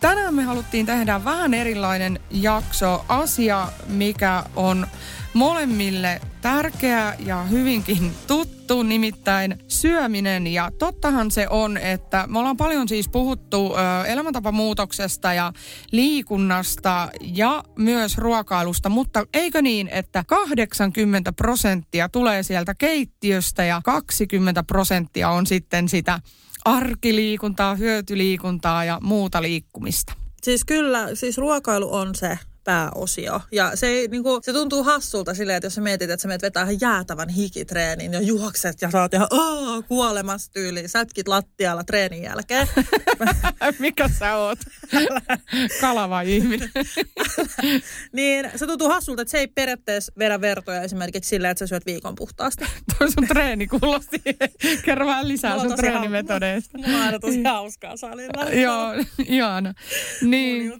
Tänään me haluttiin tehdä vähän erilainen jakso, asia, mikä on molemmille tärkeä ja hyvinkin tuttu, nimittäin syöminen. Ja tottahan se on, että me ollaan paljon siis puhuttu ö, elämäntapamuutoksesta ja liikunnasta ja myös ruokailusta, mutta eikö niin, että 80 prosenttia tulee sieltä keittiöstä ja 20 prosenttia on sitten sitä arkiliikuntaa, hyötyliikuntaa ja muuta liikkumista. Siis kyllä, siis ruokailu on se pääosio. Ja se, ei, niin kuin, se tuntuu hassulta silleen, että jos sä mietit, että sä meet vetää ihan jäätävän hikitreenin ja juokset ja saat ihan aah, kuolemassa tyyliin, sätkit lattialla treenin jälkeen. Mikä sä oot? Kalava ihminen. niin se tuntuu hassulta, että se ei periaatteessa vedä vertoja esimerkiksi silleen, että sä syöt viikon puhtaasti. Toi sun treeni kuulosti. Kerro vähän lisää Mulla sun treenimetodeista. Mulla on aina tosi hauskaa salilla. Joo, ihana. Niin,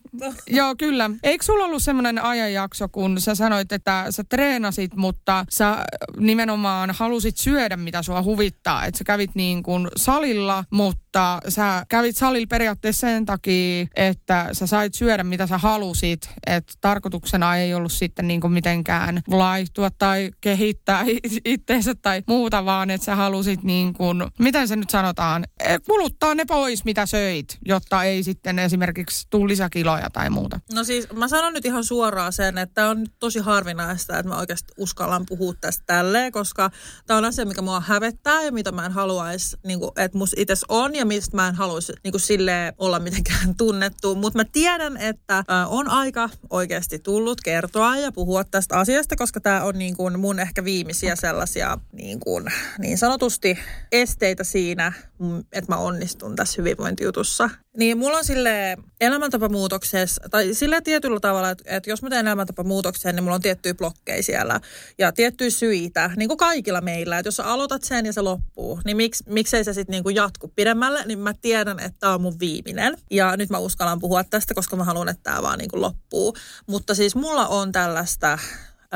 joo, kyllä. Eikö sulla ollut semmoinen ajanjakso, kun sä sanoit, että sä treenasit, mutta sä nimenomaan halusit syödä, mitä sua huvittaa. Että sä kävit niin kuin salilla, mutta sä kävit salilla periaatteessa sen takia, että sä sait syödä, mitä sä halusit. Että tarkoituksena ei ollut sitten niin kuin mitenkään laihtua tai kehittää it- itteensä tai muuta, vaan että sä halusit niin kuin, miten se nyt sanotaan, eh, kuluttaa ne pois, mitä söit, jotta ei sitten esimerkiksi tule lisäkiloja tai muuta. No siis mä sanon nyt ihan suoraan sen, että on nyt tosi harvinaista, että mä oikeasti uskallan puhua tästä tälleen, koska tämä on asia, mikä mua hävettää ja mitä mä en haluaisi, niin kuin, että mus itse on ja mistä mä en haluaisi niin silleen olla mitenkään tunnettu. Mutta mä tiedän, että on aika oikeasti tullut kertoa ja puhua tästä asiasta, koska tämä on niin kuin mun ehkä viimeisiä sellaisia niin, kuin, niin sanotusti esteitä siinä, mm, että mä onnistun tässä hyvinvointijutussa. Niin mulla on sille elämäntapamuutoksessa, tai sillä tietyllä tavalla, että, että jos mä teen elämäntapamuutoksen, niin mulla on tiettyjä blokkeja siellä ja tiettyjä syitä, niin kuin kaikilla meillä. Että jos sä aloitat sen ja se loppuu, niin miksi, miksei se sitten niin jatku pidemmälle, niin mä tiedän, että tämä on mun viimeinen. Ja nyt mä uskallan puhua tästä, koska mä haluan, että tämä vaan niin kuin loppuu. Mutta siis mulla on tällaista ö,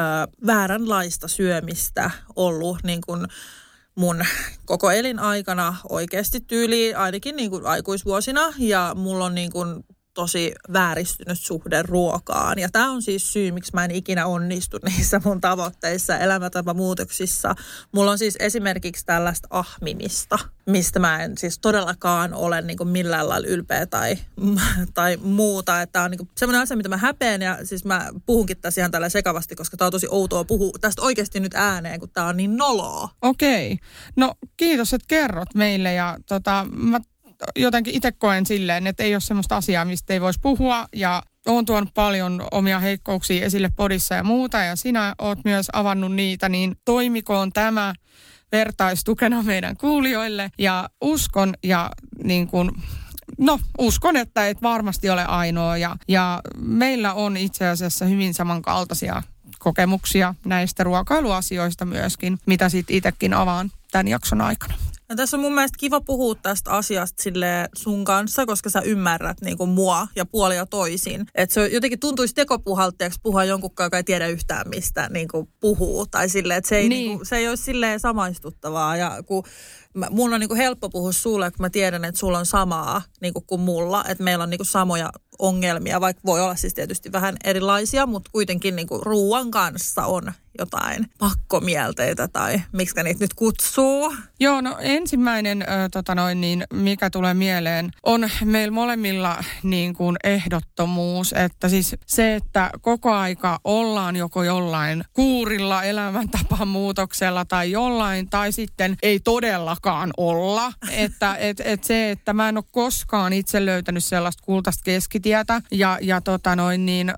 vääränlaista syömistä ollut niin kuin mun koko elinaikana oikeasti tyyli ainakin niin kuin aikuisvuosina. Ja mulla on niin kuin tosi vääristynyt suhde ruokaan. Ja tämä on siis syy, miksi mä en ikinä onnistu niissä mun tavoitteissa, elämäntapamuutoksissa. Mulla on siis esimerkiksi tällaista ahmimista, mistä mä en siis todellakaan ole niin kuin millään lailla ylpeä tai, tai muuta. Että tämä on niin semmoinen asia, mitä mä häpeän ja siis mä puhunkin tässä ihan tällä sekavasti, koska tämä on tosi outoa puhua tästä oikeasti nyt ääneen, kun tämä on niin noloa. Okei. No kiitos, että kerrot meille ja tota, mä jotenkin itse koen silleen, että ei ole semmoista asiaa, mistä ei voisi puhua. Ja olen tuonut paljon omia heikkouksia esille podissa ja muuta ja sinä oot myös avannut niitä, niin toimikoon tämä vertaistukena meidän kuulijoille. Ja uskon ja niin kuin No, uskon, että et varmasti ole ainoa. Ja, ja meillä on itse asiassa hyvin samankaltaisia kokemuksia näistä ruokailuasioista myöskin, mitä sitten itsekin avaan tämän jakson aikana. No tässä on mun mielestä kiva puhua tästä asiasta sille sun kanssa, koska sä ymmärrät niin kuin mua ja puolia toisin. Että se jotenkin tuntuisi tekopuhaltajaksi puhua jonkun, joka ei tiedä yhtään mistä niin kuin puhuu. Tai silleen, että se ei, Niin. niin. kuin, se ei olisi silleen samaistuttavaa. Ja kun mä, mun on niin kuin helppo puhua sulle, kun mä tiedän, että sulla on samaa niin kuin, kuin mulla. Että meillä on niin kuin samoja ongelmia, vaikka voi olla siis tietysti vähän erilaisia, mutta kuitenkin niin kuin ruoan kanssa on jotain pakkomielteitä tai miksi niitä nyt kutsuu. Joo, no ensimmäinen, ö, tota noin, niin, mikä tulee mieleen, on meillä molemmilla niin kuin ehdottomuus. Että siis se, että koko aika ollaan joko jollain kuurilla elämäntapamuutoksella tai jollain, tai sitten ei todellakaan olla. Että et, et se, että mä en ole koskaan itse löytänyt sellaista kultaista keskitietä ja, ja tota noin niin, ö,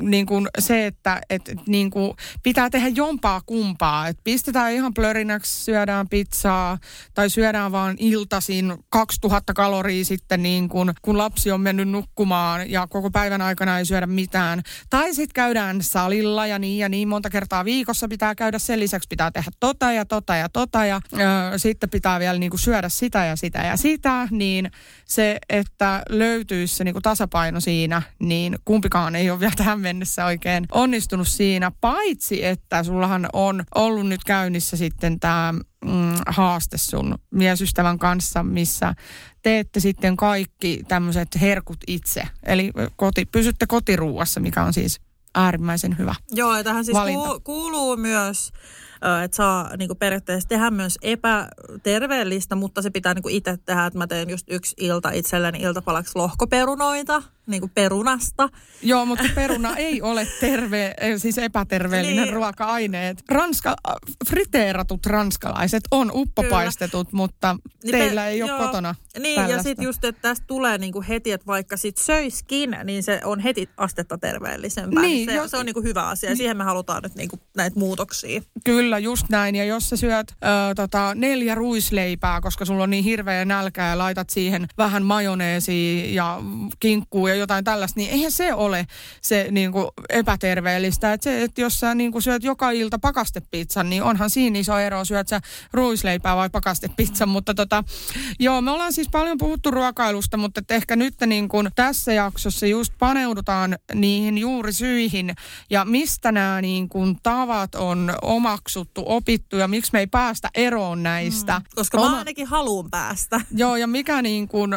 niin kuin se, että et, niin kuin pitää tehdä jompaa kumpaa. Et pistetään ihan plörinäksi, syödään pizzaa tai syödään vaan iltasin 2000 kaloria sitten niin kuin, kun lapsi on mennyt nukkumaan ja koko päivän aikana ei syödä mitään. Tai sitten käydään salilla ja niin ja niin monta kertaa viikossa pitää käydä. Sen lisäksi pitää tehdä tota ja tota ja tota ja ö, sitten pitää vielä niin syödä sitä ja sitä ja sitä. Niin se, että löytyisi se niin tasapaino siinä, niin kumpikaan ei ole vielä tähän mennessä oikein onnistunut siinä. Paitsi, että sullahan on ollut nyt käynnissä sitten tämä mm, haaste sun miesystävän kanssa, missä teette sitten kaikki tämmöiset herkut itse. Eli koti, pysytte kotiruuassa, mikä on siis äärimmäisen hyvä Joo, ja tähän siis valinta. ku, kuuluu myös, että saa niin periaatteessa tehdä myös epäterveellistä, mutta se pitää niin itse tehdä, että mä teen just yksi ilta itselleni iltapalaksi lohkoperunoita, niin kuin perunasta. Joo, mutta peruna ei ole terve, siis epäterveellinen Niin. ruoka-aineet. Ranska, äh, friteeratut ranskalaiset on uppopaistetut, mutta Niin teillä pe- ei ole joo. kotona Niin, ja tällaista. sitten just, että tästä tulee niinku heti, että vaikka sit söiskin, niin se on heti astetta terveellisempää. Niin, se, jo- se on niinku hyvä asia, ja siihen me halutaan nyt niinku näitä muutoksia. Kyllä, just näin. Ja jos sä syöt ö, tota, neljä ruisleipää, koska sulla on niin hirveä nälkä ja laitat siihen vähän majoneesia ja kinkkuu ja jotain tällaista, niin eihän se ole se niin kuin epäterveellistä. Et se, että jos sä niin kuin syöt joka ilta pakastepizzan, niin onhan siinä iso ero, syöt sä ruisleipää vai pakastepizzan. Mutta tota, joo, me ollaan siis paljon puhuttu ruokailusta, mutta ehkä nyt niin kuin tässä jaksossa just paneudutaan niihin juuri syihin ja mistä nämä niin kuin tavat on omaksuttu, opittu ja miksi me ei päästä eroon näistä. Koska mä ainakin haluan päästä. Joo, ja mikä niin kuin,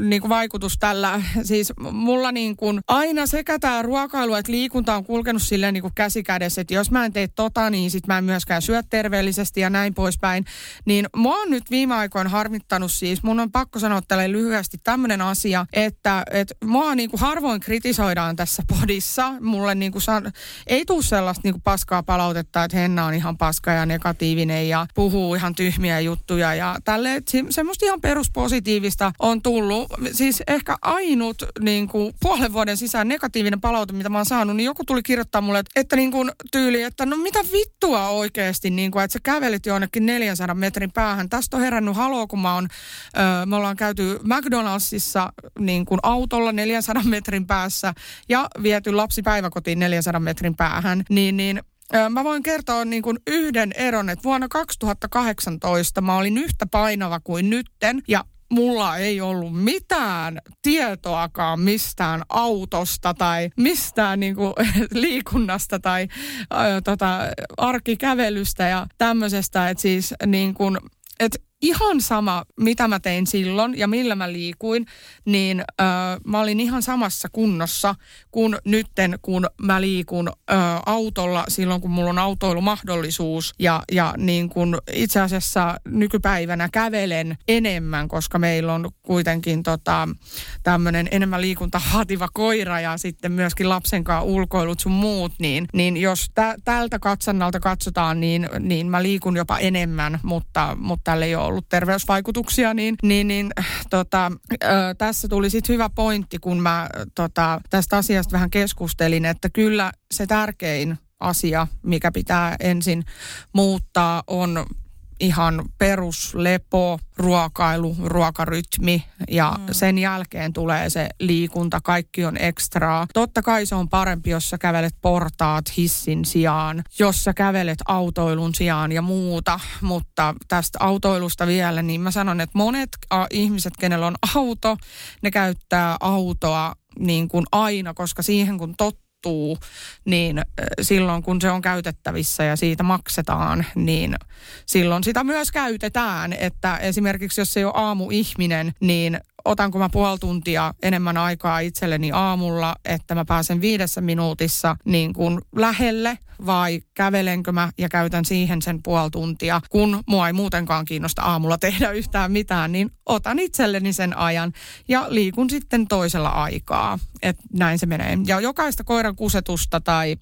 niin kuin vaikutus tällä, siis mulla niin kuin aina sekä tämä ruokailu että liikunta on kulkenut silleen niin kuin käsi kädessä, että jos mä en tee tota, niin sit mä en myöskään syö terveellisesti ja näin poispäin. Niin mua on nyt viime aikoina harmittanut siis, mun on pakko sanoa tälle lyhyesti tämmöinen asia, että, että mua niin kuin harvoin kritisoidaan tässä podissa. Mulle niin kuin san, ei tule sellaista niin kuin paskaa palautetta, että Henna on ihan paska ja negatiivinen ja puhuu ihan tyhmiä juttuja ja tälle, se- semmoista ihan peruspositiivista on tullut. Siis ehkä ainut niin kuin puolen vuoden sisään negatiivinen palaute, mitä mä oon saanut, niin joku tuli kirjoittaa mulle, että, että niin kuin tyyli, että no mitä vittua oikeasti, niin kuin, että sä kävelit jonnekin 400 metrin päähän. Tästä on herännyt haloo, kun mä oon, ö, me ollaan käyty McDonaldsissa niin kuin autolla 400 metrin päässä ja viety lapsi päiväkotiin 400 metrin päähän, niin, niin Mä voin kertoa niin kuin yhden eron, että vuonna 2018 mä olin yhtä painava kuin nytten ja mulla ei ollut mitään tietoakaan mistään autosta tai mistään niin kuin, liikunnasta tai ö, tota, arkikävelystä ja tämmöisestä, että siis niin kuin, että ihan sama, mitä mä tein silloin ja millä mä liikuin, niin ö, mä olin ihan samassa kunnossa kuin nytten, kun mä liikun ö, autolla silloin, kun mulla on autoilumahdollisuus. Ja, ja niin kun itse asiassa nykypäivänä kävelen enemmän, koska meillä on kuitenkin tota, tämmöinen enemmän liikunta vaativa koira ja sitten myöskin lapsen kanssa ulkoilut sun muut, niin, niin jos tä, tältä katsannalta katsotaan, niin, niin mä liikun jopa enemmän, mutta, mutta tällä ei ole ollut terveysvaikutuksia, niin, niin, niin tota, ö, tässä tuli sitten hyvä pointti, kun mä tota, tästä asiasta vähän keskustelin, että kyllä se tärkein asia, mikä pitää ensin muuttaa, on ihan peruslepo, ruokailu, ruokarytmi ja mm. sen jälkeen tulee se liikunta, kaikki on ekstraa. Totta kai se on parempi, jos sä kävelet portaat hissin sijaan, jos sä kävelet autoilun sijaan ja muuta, mutta tästä autoilusta vielä, niin mä sanon, että monet a, ihmiset, kenellä on auto, ne käyttää autoa niin kuin aina, koska siihen kun tottuu, muuttuu, niin silloin kun se on käytettävissä ja siitä maksetaan, niin silloin sitä myös käytetään. Että esimerkiksi jos ei ole aamuihminen, niin otanko mä puoli tuntia enemmän aikaa itselleni aamulla, että mä pääsen viidessä minuutissa niin kuin lähelle vai kävelenkö mä ja käytän siihen sen puoli tuntia, kun mua ei muutenkaan kiinnosta aamulla tehdä yhtään mitään, niin otan itselleni sen ajan ja liikun sitten toisella aikaa. Että näin se menee. Ja jokaista koiran kusetusta tai,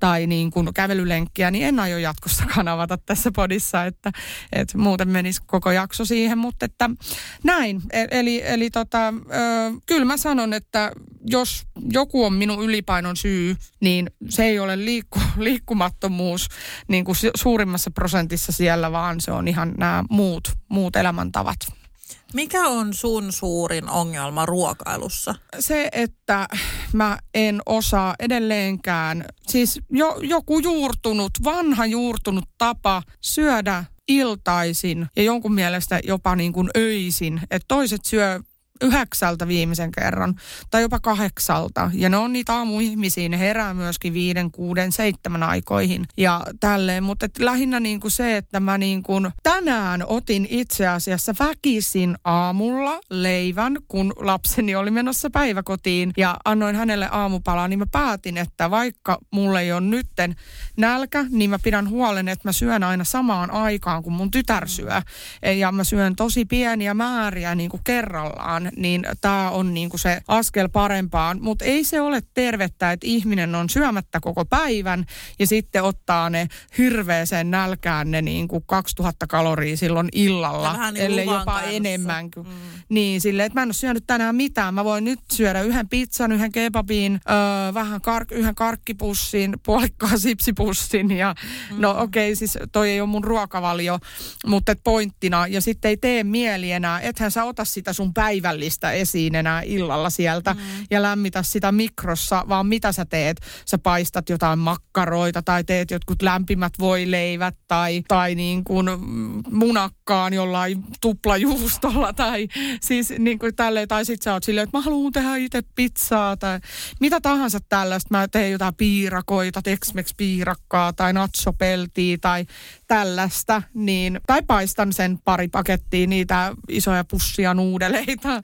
tai niin kuin kävelylenkkiä, niin en aio jatkossakaan avata tässä podissa, että, että muuten menisi koko jakso siihen, mutta että näin. E- Eli, eli tota, ö, kyllä mä sanon, että jos joku on minun ylipainon syy, niin se ei ole liikku, liikkumattomuus niin kuin suurimmassa prosentissa siellä, vaan se on ihan nämä muut, muut elämäntavat. Mikä on sun suurin ongelma ruokailussa? Se, että mä en osaa edelleenkään, siis jo, joku juurtunut, vanha juurtunut tapa syödä iltaisin ja jonkun mielestä jopa niin kuin öisin. Että toiset syö yhdeksältä viimeisen kerran tai jopa kahdeksalta. Ja ne on niitä aamuihmisiä, ne herää myöskin viiden, kuuden, seitsemän aikoihin ja tälleen. Mutta lähinnä niin kuin se, että mä niin kuin tänään otin itse asiassa väkisin aamulla leivän, kun lapseni oli menossa päiväkotiin ja annoin hänelle aamupalaa, niin mä päätin, että vaikka mulle ei ole nytten nälkä, niin mä pidän huolen, että mä syön aina samaan aikaan, kun mun tytär syö. Ja mä syön tosi pieniä määriä niin kuin kerrallaan niin tämä on niin kuin se askel parempaan. Mutta ei se ole tervettä, että ihminen on syömättä koko päivän ja sitten ottaa ne hirveeseen nälkään ne niin kuin 2000 kaloria silloin illalla, niin ellei jopa kanssa. enemmän. Mm. Niin, silleen, että mä en ole syönyt tänään mitään. Mä voin nyt syödä yhden pizzan, yhden kebabin, öö, vähän kar- yhden karkkipussin, puolikkaan sipsipussin ja mm. no okei, okay, siis toi ei ole mun ruokavalio, mutta pointtina ja sitten ei tee mieli enää, ethän sä ota sitä sun päivällä päivällistä esiin enää illalla sieltä mm. ja lämmitä sitä mikrossa, vaan mitä sä teet? Sä paistat jotain makkaroita tai teet jotkut lämpimät voileivät tai, tai niin kuin munakkaan jollain tuplajuustolla tai siis niin kuin tälleen. Tai sit sä oot silleen, että mä haluan tehdä itse pizzaa tai mitä tahansa tällaista. Mä teen jotain piirakoita, Tex-Mex piirakkaa tai nachopeltiä tai tällaista. Niin, tai paistan sen pari pakettia niitä isoja pussia nuudeleita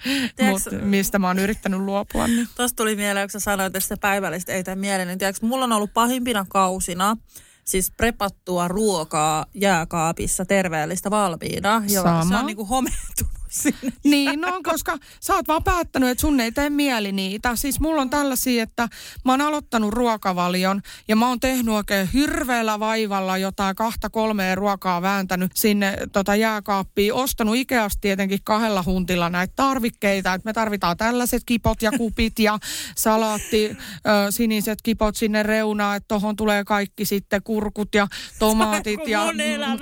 Mut, mistä mä oon yrittänyt luopua. Niin. Tuosta tuli mieleen, kun sä sanoit, että päivällistä ei tee mieleen. Niin tiedätkö, mulla on ollut pahimpina kausina siis prepattua ruokaa jääkaapissa terveellistä valmiina. Ja Sama. se on niin kuin homentunut sinne. Niin, no koska sä oot vaan päättänyt, että sun ei tee mieli niitä. Siis mulla on tällaisia, että mä oon aloittanut ruokavalion ja mä oon tehnyt oikein hirveällä vaivalla jotain kahta kolmea ruokaa vääntänyt sinne tota jääkaappiin. Ostanut Ikeasta tietenkin kahdella huntilla näitä tarvikkeita, että me tarvitaan tällaiset kipot ja kupit ja salaatti, ö, siniset kipot sinne reunaan, että tohon tulee kaikki sitten kurkut ja tomaatit. ja,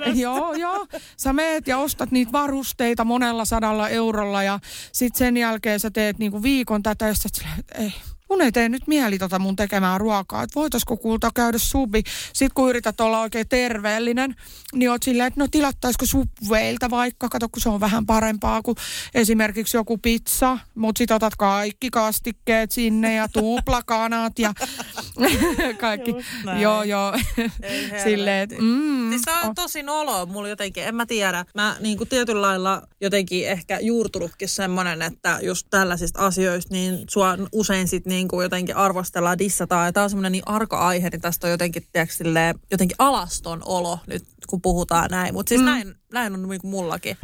joo, joo. Sä meet ja ostat niitä varusteita monella sadalla eurolla ja sitten sen jälkeen sä teet niinku viikon tätä ja sitten ei, mun ei tee nyt mieli tota mun tekemään ruokaa, että voitaisiko kulta käydä subi. Sitten kun yrität olla oikein terveellinen, niin oot silleen, että no tilattaisiko subveilta vaikka, kato kun se on vähän parempaa kuin esimerkiksi joku pizza, mutta sit otat kaikki kastikkeet sinne ja tuplakanat ja kaikki. Joo, joo. silleen, että mm, siis se on oh. tosi nolo mulla jotenkin, en mä tiedä. Mä niin kuin tietyllä lailla jotenkin ehkä juurtunutkin semmonen, että just tällaisista asioista, niin sua usein sit niin niin kuin jotenkin arvostellaan, dissataan. Ja tämä on semmoinen niin arka aihe, niin tästä on jotenkin, tiedätkö, silleen, jotenkin alaston olo nyt, kun puhutaan näin. Mutta siis mm. näin, näin on niin kuin mullakin.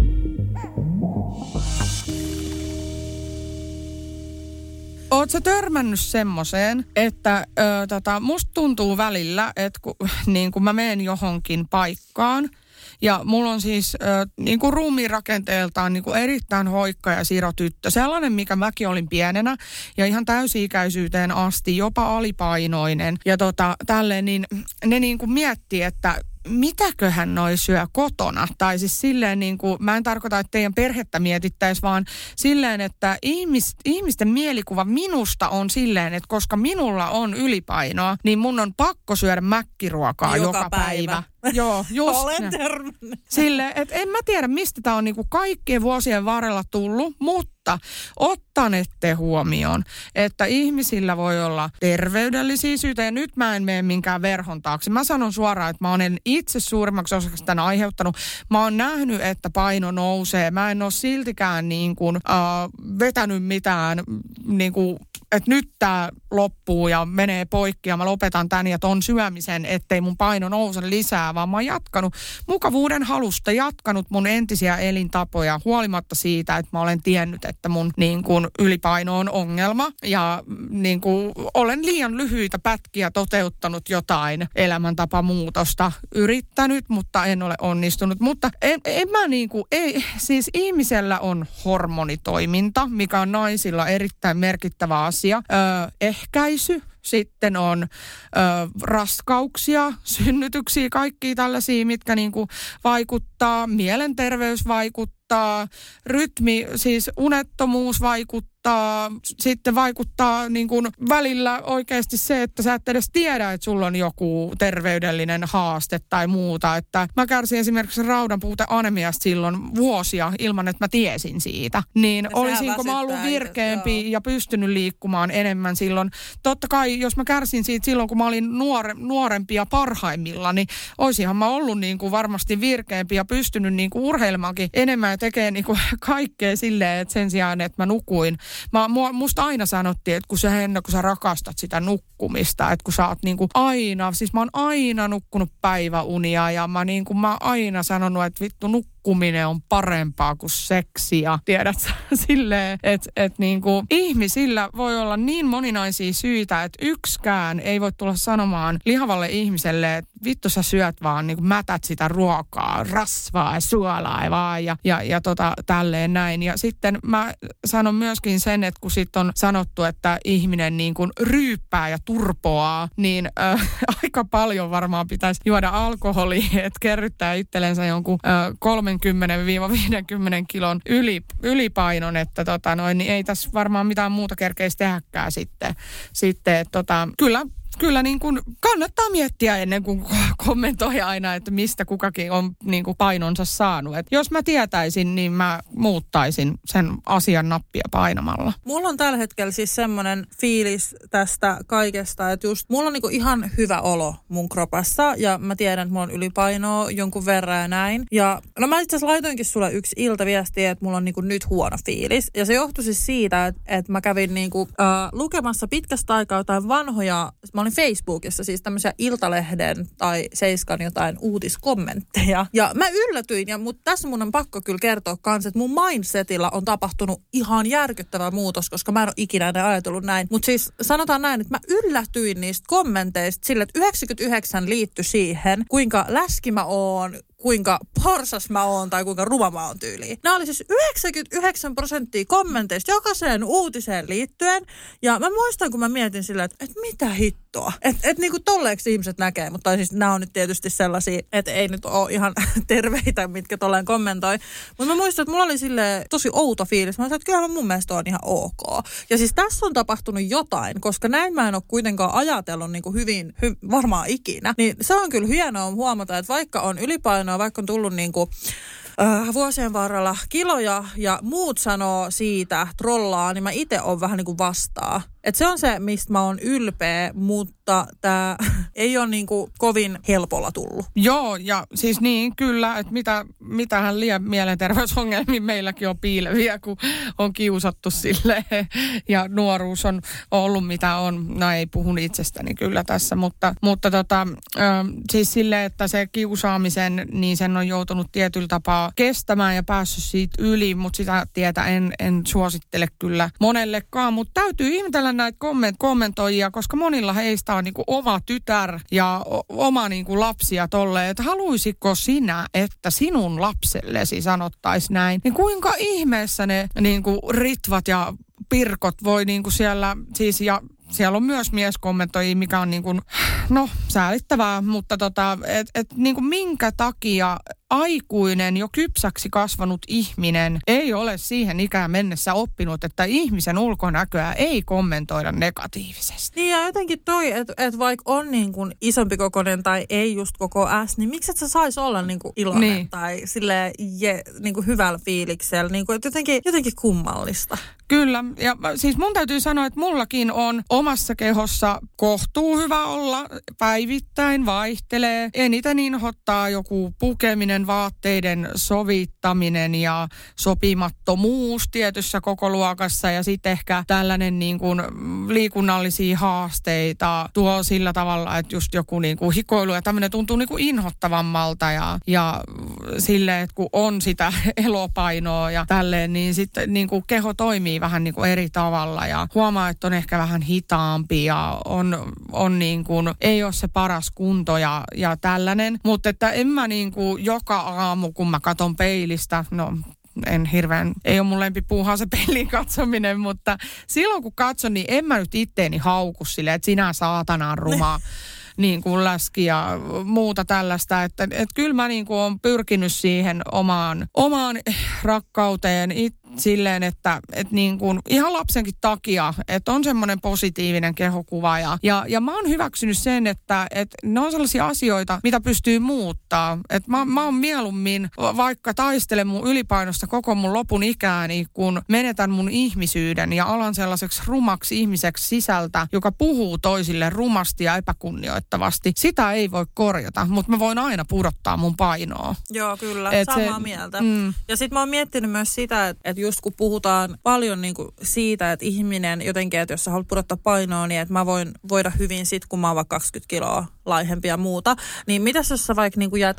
Oletko törmännyt semmoiseen, että ö, tota, musta tuntuu välillä, että kun, niin kun mä menen johonkin paikkaan – ja mulla on siis äh, niin kuin ruumiinrakenteeltaan niin kuin erittäin hoikka ja sirotyttö. Sellainen, mikä mäkin olin pienenä ja ihan täysi-ikäisyyteen asti, jopa alipainoinen. Ja tota, tälleen, niin ne niin kuin miettii, että mitäköhän noi syö kotona. Tai siis silleen niin kuin, mä en tarkoita, että teidän perhettä mietittäisi, vaan silleen, että ihmis, ihmisten mielikuva minusta on silleen, että koska minulla on ylipainoa, niin mun on pakko syödä mäkkiruokaa joka, joka päivä. päivä. Joo, just Olen Sille, että en mä tiedä, mistä tämä on niinku kaikkien vuosien varrella tullut, mutta ottanette huomioon, että ihmisillä voi olla terveydellisiä syitä. Ja nyt mä en mene minkään verhon taakse. Mä sanon suoraan, että mä olen itse suurimmaksi osaksi tämän aiheuttanut. Mä oon nähnyt, että paino nousee. Mä en ole siltikään niin kuin, uh, vetänyt mitään niin kuin että nyt tämä loppuu ja menee poikki ja mä lopetan tämän ja ton syömisen, ettei mun paino nouse lisää, vaan mä oon jatkanut mukavuuden halusta, jatkanut mun entisiä elintapoja huolimatta siitä, että mä olen tiennyt, että mun niin kun, ylipaino on ongelma. Ja niin kuin, olen liian lyhyitä pätkiä toteuttanut jotain elämäntapamuutosta. Yrittänyt, mutta en ole onnistunut. Mutta en, en mä niin kuin, ei, siis ihmisellä on hormonitoiminta, mikä on naisilla erittäin merkittävä asia. Öö, ehkäisy, sitten on ö, raskauksia, synnytyksiä, kaikki tällaisia, mitkä niin kuin vaikuttaa, mielenterveys vaikuttaa, rytmi, siis unettomuus vaikuttaa vaikuttaa, sitten vaikuttaa niin kuin välillä oikeasti se, että sä et edes tiedä, että sulla on joku terveydellinen haaste tai muuta. Että mä kärsin esimerkiksi raudanpuute anemiasta silloin vuosia ilman, että mä tiesin siitä. Niin ja olisinko mä ollut virkeämpi joo. ja pystynyt liikkumaan enemmän silloin. Totta kai, jos mä kärsin siitä silloin, kun mä olin nuore, nuorempi ja parhaimmilla, niin olisinhan mä ollut niin kuin varmasti virkeämpi ja pystynyt niin kuin urheilemaankin enemmän ja tekemään niin kuin kaikkea silleen, että sen sijaan, että mä nukuin. Mä, musta aina sanottiin, että kun sä Henna, kun sä rakastat sitä nukkumista, että kun sä oot niinku aina, siis mä oon aina nukkunut päiväunia ja mä, niinku, mä aina sanonut, että vittu nukku nukkuminen on parempaa kuin seksi ja tiedät silleen, että et niinku, ihmisillä voi olla niin moninaisia syitä, että yksikään ei voi tulla sanomaan lihavalle ihmiselle, että vittu sä syöt vaan niinku mätät sitä ruokaa, rasvaa ja suolaa vaan ja, ja, ja tota, tälleen näin. Ja sitten mä sanon myöskin sen, että kun sit on sanottu, että ihminen niin kuin ryyppää ja turpoaa, niin äh, aika paljon varmaan pitäisi juoda alkoholia, että kerryttää itsellensä jonkun äh, kolmen 30-50 kilon yli, ylipainon, että tota noin, niin ei tässä varmaan mitään muuta kerkeisi tehdäkään sitten. sitten että tota, kyllä kyllä niin kuin kannattaa miettiä ennen kuin kommentoi aina, että mistä kukakin on niin kuin painonsa saanut. Et jos mä tietäisin, niin mä muuttaisin sen asian nappia painamalla. Mulla on tällä hetkellä siis semmoinen fiilis tästä kaikesta, että just mulla on niin kuin ihan hyvä olo mun kropassa ja mä tiedän, että mulla on ylipainoa jonkun verran ja näin. Ja no mä itse asiassa laitoinkin sulle yksi iltaviesti, että mulla on niin kuin nyt huono fiilis. Ja se johtui siis siitä, että, että mä kävin niin kuin, äh, lukemassa pitkästä aikaa jotain vanhoja, mä olin Facebookissa siis tämmöisiä Iltalehden tai Seiskan jotain uutiskommentteja. Ja mä yllätyin, ja, mutta tässä mun on pakko kyllä kertoa kanssa, että mun mindsetillä on tapahtunut ihan järkyttävä muutos, koska mä en ole ikinä enää ajatellut näin. Mutta siis sanotaan näin, että mä yllätyin niistä kommenteista sille, että 99 liittyi siihen, kuinka läski mä oon, kuinka porsas mä oon tai kuinka ruma mä oon tyyliin. Nämä oli siis 99 prosenttia kommenteista jokaiseen uutiseen liittyen. Ja mä muistan, kun mä mietin sillä, että, että mitä hittoa. Että et niinku tolleeksi ihmiset näkee. Mutta siis nämä on nyt tietysti sellaisia, että ei nyt ole ihan terveitä, mitkä tolleen kommentoi. Mutta mä muistan, että mulla oli sille tosi outo fiilis. Mä sanoin, että kyllä mun mielestä on ihan ok. Ja siis tässä on tapahtunut jotain, koska näin mä en ole kuitenkaan ajatellut niin kuin hyvin, hy, varmaan ikinä. Niin se on kyllä hienoa huomata, että vaikka on ylipaino sanoa, vaikka on tullut niin kuin, äh, vuosien varrella kiloja ja muut sanoo siitä trollaa, niin mä itse on vähän niin kuin vastaa. Et se on se, mistä mä oon ylpeä, mutta tämä ei ole niinku kovin helpolla tullut. Joo, ja siis niin, kyllä, että mitä, mitähän liian mielenterveysongelmia meilläkin on piileviä, kun on kiusattu sille ja nuoruus on ollut mitä on. No ei puhun itsestäni kyllä tässä, mutta, mutta tota, ö, siis sille, että se kiusaamisen, niin sen on joutunut tietyllä tapaa kestämään ja päässyt siitä yli, mutta sitä tietä en, en suosittele kyllä monellekaan, mutta täytyy ihmetellä näitä komment- kommentoijia, koska monilla heistä on niinku oma tytär ja oma niinku lapsi ja tolle, että haluaisiko sinä, että sinun lapsellesi sanottaisi näin, niin kuinka ihmeessä ne niinku ritvat ja pirkot voi niinku siellä, siis ja siellä on myös mieskommentoijia, mikä on niin kuin, no säälittävää, mutta tota, et, et niin kuin minkä takia aikuinen, jo kypsäksi kasvanut ihminen ei ole siihen ikään mennessä oppinut, että ihmisen ulkonäköä ei kommentoida negatiivisesti. Niin ja jotenkin toi, että et vaikka on niin kuin isompi kokoinen tai ei just koko S, niin miksi et sä sais olla niin kuin iloinen niin. tai sille je, niin kuin hyvällä fiiliksellä, niin kuin, että jotenkin, jotenkin kummallista. Kyllä, ja siis mun täytyy sanoa, että mullakin on omassa kehossa kohtuu hyvä olla, päivittäin vaihtelee. Eniten inhottaa joku pukeminen, vaatteiden sovittaminen ja sopimattomuus tietyssä koko luokassa ja sitten ehkä tällainen niin kuin liikunnallisia haasteita tuo sillä tavalla, että just joku niin kuin hikoilu ja tämmöinen tuntuu niin kuin inhottavammalta ja, ja silleen, että kun on sitä elopainoa ja tälleen, niin sitten niin kuin keho toimii vähän niin kuin eri tavalla ja huomaa, että on ehkä vähän hitaampi ja on, on niin kuin, ei ole se paras kunto ja, ja tällainen. Mutta että en mä niin kuin joka aamu, kun mä katon peilistä, no en hirveän, ei ole mun lempipuuhaa se pelin katsominen, mutta silloin kun katson, niin en mä nyt itteeni hauku sille, että sinä saatana ruma niin kuin läski ja muuta tällaista. Että, että kyllä mä niin kuin olen pyrkinyt siihen omaan, omaan rakkauteen it, silleen, että, että niin kuin ihan lapsenkin takia, että on semmoinen positiivinen kehokuva. Ja, ja, ja mä oon hyväksynyt sen, että, että ne on sellaisia asioita, mitä pystyy muuttaa. Että mä, mä oon mieluummin vaikka taistelen mun ylipainosta koko mun lopun ikääni, kun menetän mun ihmisyyden ja alan sellaiseksi rumaksi ihmiseksi sisältä, joka puhuu toisille rumasti ja epäkunnioittavasti. Sitä ei voi korjata, mutta mä voin aina pudottaa mun painoa. Joo, kyllä. Et Samaa se, mieltä. Mm. Ja sitten mä oon miettinyt myös sitä, että, että just kun puhutaan paljon niin kuin siitä, että ihminen jotenkin, että jos sä haluat pudottaa painoa, niin että mä voin voida hyvin sit, kun mä oon vaikka 20 kiloa laihempi ja muuta. Niin mitä jos sä vaikka niin kuin jäät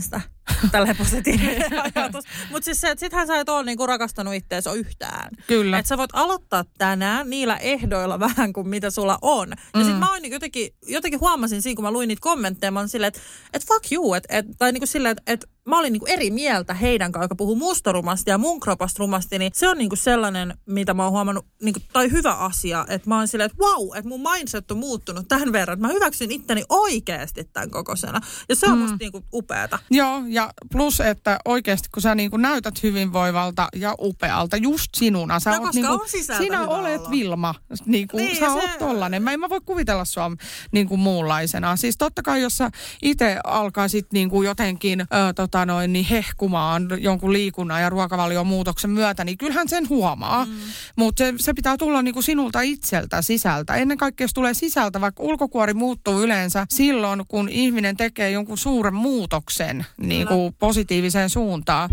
sitä? Tällä positiivinen ajatus. Mutta siis se, että sittenhän sä et ole niinku rakastanut itteensä yhtään. Kyllä. Että sä voit aloittaa tänään niillä ehdoilla vähän kuin mitä sulla on. Ja mm. sit mä oon niinku jotenkin, jotenkin huomasin siinä, kun mä luin niitä kommentteja, mä oon silleen, että et fuck you. Et, et, tai niinku silleen, että et mä olin niinku eri mieltä heidän kanssa, joka puhuu musta rumasti ja mun kropasta rumasti, niin se on niinku sellainen, mitä mä oon huomannut, niinku, tai hyvä asia, että mä oon silleen, että wow, että mun mindset on muuttunut tämän verran, että mä hyväksyn itteni oikeasti tämän kokoisena. Ja se on mm. musta niinku upeata. Joo, ja plus, että oikeasti kun sä niinku näytät hyvinvoivalta ja upealta just sinuna. Sä no, oot niinku, sinä olet olla. Vilma. Niinku, niin, sä se... oot tollanen. Mä en mä voi kuvitella sua niinku muunlaisena. Siis totta kai, jos sä itse alkaisit niinku jotenkin... Ö, tota noin, niin hehkumaan jonkun liikunnan ja ruokavalion muutoksen myötä, niin kyllähän sen huomaa. Mm. Mutta se, se pitää tulla niin kuin sinulta itseltä sisältä. Ennen kaikkea se tulee sisältä, vaikka ulkokuori muuttuu yleensä silloin, kun ihminen tekee jonkun suuren muutoksen niin kuin positiiviseen suuntaan.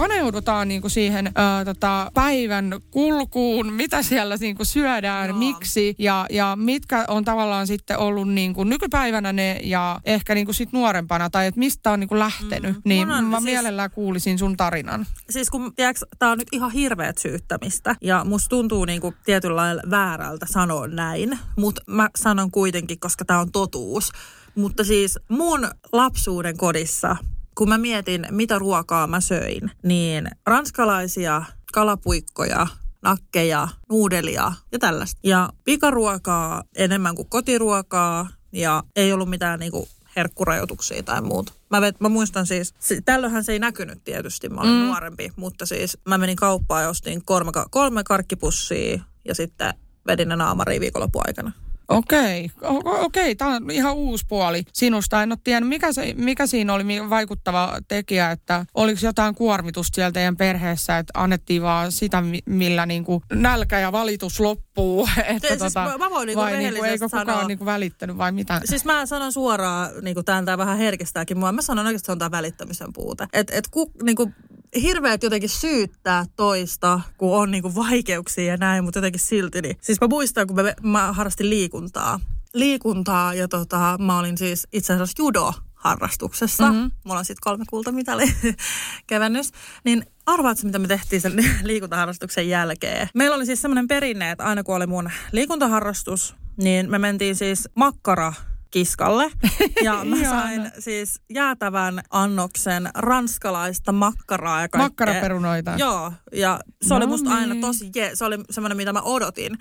Paneudutaan niin kuin siihen ää, tota, päivän kulkuun, mitä siellä niin kuin syödään, Joo. miksi ja, ja mitkä on tavallaan sitten ollut niin kuin nykypäivänä ne ja ehkä niin kuin sit nuorempana tai että mistä on niin kuin lähtenyt. Mm. Niin on, mä siis, mielellään kuulisin sun tarinan. Siis kun, tiedätkö, tää on nyt ihan hirveät syyttämistä ja musta tuntuu niin kuin tietyllä lailla väärältä sanoa näin, mutta mä sanon kuitenkin, koska tämä on totuus. Mutta siis mun lapsuuden kodissa kun mä mietin, mitä ruokaa mä söin, niin ranskalaisia kalapuikkoja, nakkeja, nuudelia ja tällaista. Ja pikaruokaa enemmän kuin kotiruokaa ja ei ollut mitään niinku herkkurajoituksia tai muuta. Mä, vet, mä muistan siis, tällöinhän se ei näkynyt tietysti, mä olin mm. nuorempi, mutta siis mä menin kauppaan ja ostin kolme, kolme karkkipussia ja sitten vedin ne naamariin viikonloppuaikana. Okei, okay. okei, tämä on ihan uusi puoli sinusta. En ole tiennyt, mikä, se, mikä siinä oli vaikuttava tekijä, että oliko jotain kuormitusta siellä teidän perheessä, että annettiin vaan sitä, millä niin kuin nälkä ja valitus loppuu. Että siis tota, mä, mä voin niinku vai niin kuin, eikö kukaan sanoa, niin kuin välittänyt vai mitä? Siis mä sanon suoraan, niin kuin tämä vähän herkistääkin mua, mä sanon on tämä välittämisen puute. Että et, ku, niin kuin, hirveät jotenkin syyttää toista, kun on niinku vaikeuksia ja näin, mutta jotenkin silti. Niin. Siis mä muistan, kun mä, mä harrastin liikuntaa. Liikuntaa ja tota, mä olin siis itse asiassa judo harrastuksessa. Mm-hmm. Mulla on sitten kolme kultamitali kevennys. Niin arvaatko, mitä me tehtiin sen liikuntaharrastuksen jälkeen? Meillä oli siis semmoinen perinne, että aina kun oli mun liikuntaharrastus, niin me mentiin siis makkara kiskalle. Ja mä sain siis jäätävän annoksen ranskalaista makkaraa ja kaikkea. Makkaraperunoita. Joo, ja se no oli musta niin. aina tosi, je, se oli semmoinen, mitä mä odotin.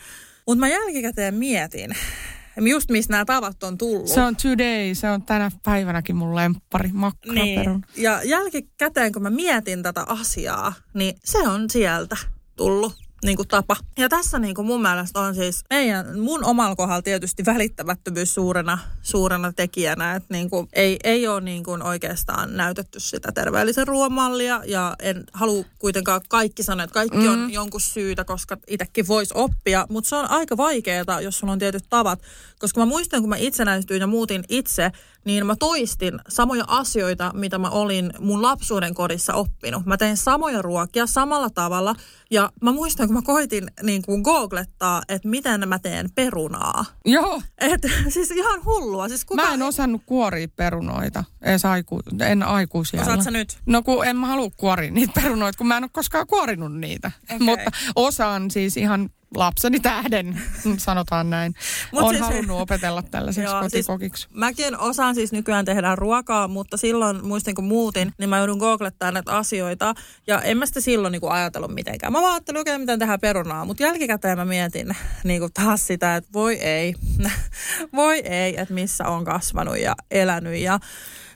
Mutta mä jälkikäteen mietin, just mistä nämä tavat on tullut. Se on today, se on tänä päivänäkin mun lemppari, makkaraperun. Niin. Ja jälkikäteen, kun mä mietin tätä asiaa, niin se on sieltä tullut niin kuin tapa. Ja tässä niin kuin mun mielestä on siis meidän, mun omalla kohdalla tietysti välittämättömyys suurena, suurena tekijänä, että niin kuin ei, ei ole niin kuin oikeastaan näytetty sitä terveellisen ruoamallia ja en halua kuitenkaan kaikki sanoa, että kaikki mm. on jonkun syytä, koska itsekin voisi oppia, mutta se on aika vaikeaa, jos sulla on tietyt tavat, koska mä muistan, kun mä itsenäistyin ja muutin itse, niin mä toistin samoja asioita, mitä mä olin mun lapsuuden kodissa oppinut. Mä tein samoja ruokia samalla tavalla ja mä muistan, kun mä koitin niin kuin googlettaa, että miten mä teen perunaa. Joo. Et, siis ihan hullua. Siis kuka... Mä en osannut kuoria perunoita, edes aiku, en aikuisia. Osaat sä nyt? No kun en mä halua kuoria niitä perunoita, kun mä en ole koskaan kuorinut niitä. Okei. Mutta osaan siis ihan lapseni tähden, sanotaan näin. Mut on siis- halunnut opetella tällaiseksi Joo, siis kotikokiksi. Mäkin osaan siis nykyään tehdä ruokaa, mutta silloin muistin kun muutin, niin mä joudun googlettaa näitä asioita. Ja en mä sitä silloin niin kuin ajatellut mitenkään. Mä vaan ajattelin oikein, miten tehdään perunaa. Mutta jälkikäteen mä mietin niin kuin taas sitä, että voi ei. voi ei, että missä on kasvanut ja elänyt ja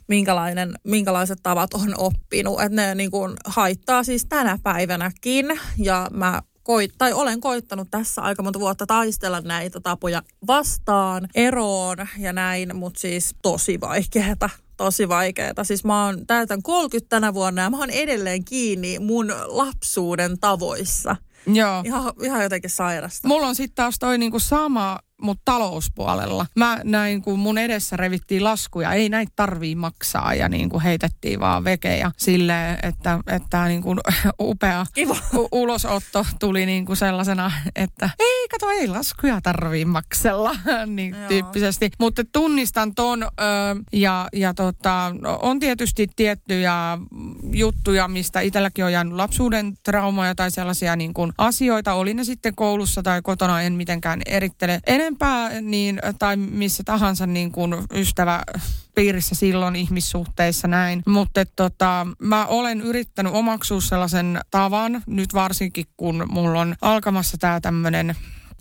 minkälainen, minkälaiset tavat on oppinut. Että ne niin kuin haittaa siis tänä päivänäkin. Ja mä koit, tai olen koittanut tässä aika monta vuotta taistella näitä tapoja vastaan, eroon ja näin, mutta siis tosi vaikeeta. Tosi vaikeeta. Siis mä oon täytän 30 tänä vuonna ja mä oon edelleen kiinni mun lapsuuden tavoissa. Joo. Ihan, ihan jotenkin sairasta. Mulla on sitten taas toi niinku sama, mutta talouspuolella. Mä näin, kun mun edessä revittiin laskuja, ei näitä tarvii maksaa ja niin kuin heitettiin vaan vekejä silleen, että, että niin kuin upea Kiva. u- ulosotto tuli niin kuin sellaisena, että ei kato, ei laskuja tarvii maksella niin Joo. tyyppisesti. Mutta tunnistan ton ö, ja, ja tota, on tietysti tiettyjä juttuja, mistä itselläkin on jäänyt lapsuuden traumaja tai sellaisia niin kuin asioita, oli ne sitten koulussa tai kotona, en mitenkään erittele enempää, niin, tai missä tahansa niin kuin ystävä piirissä silloin ihmissuhteissa näin. Mutta tota, mä olen yrittänyt omaksua sellaisen tavan, nyt varsinkin kun mulla on alkamassa tämä tämmöinen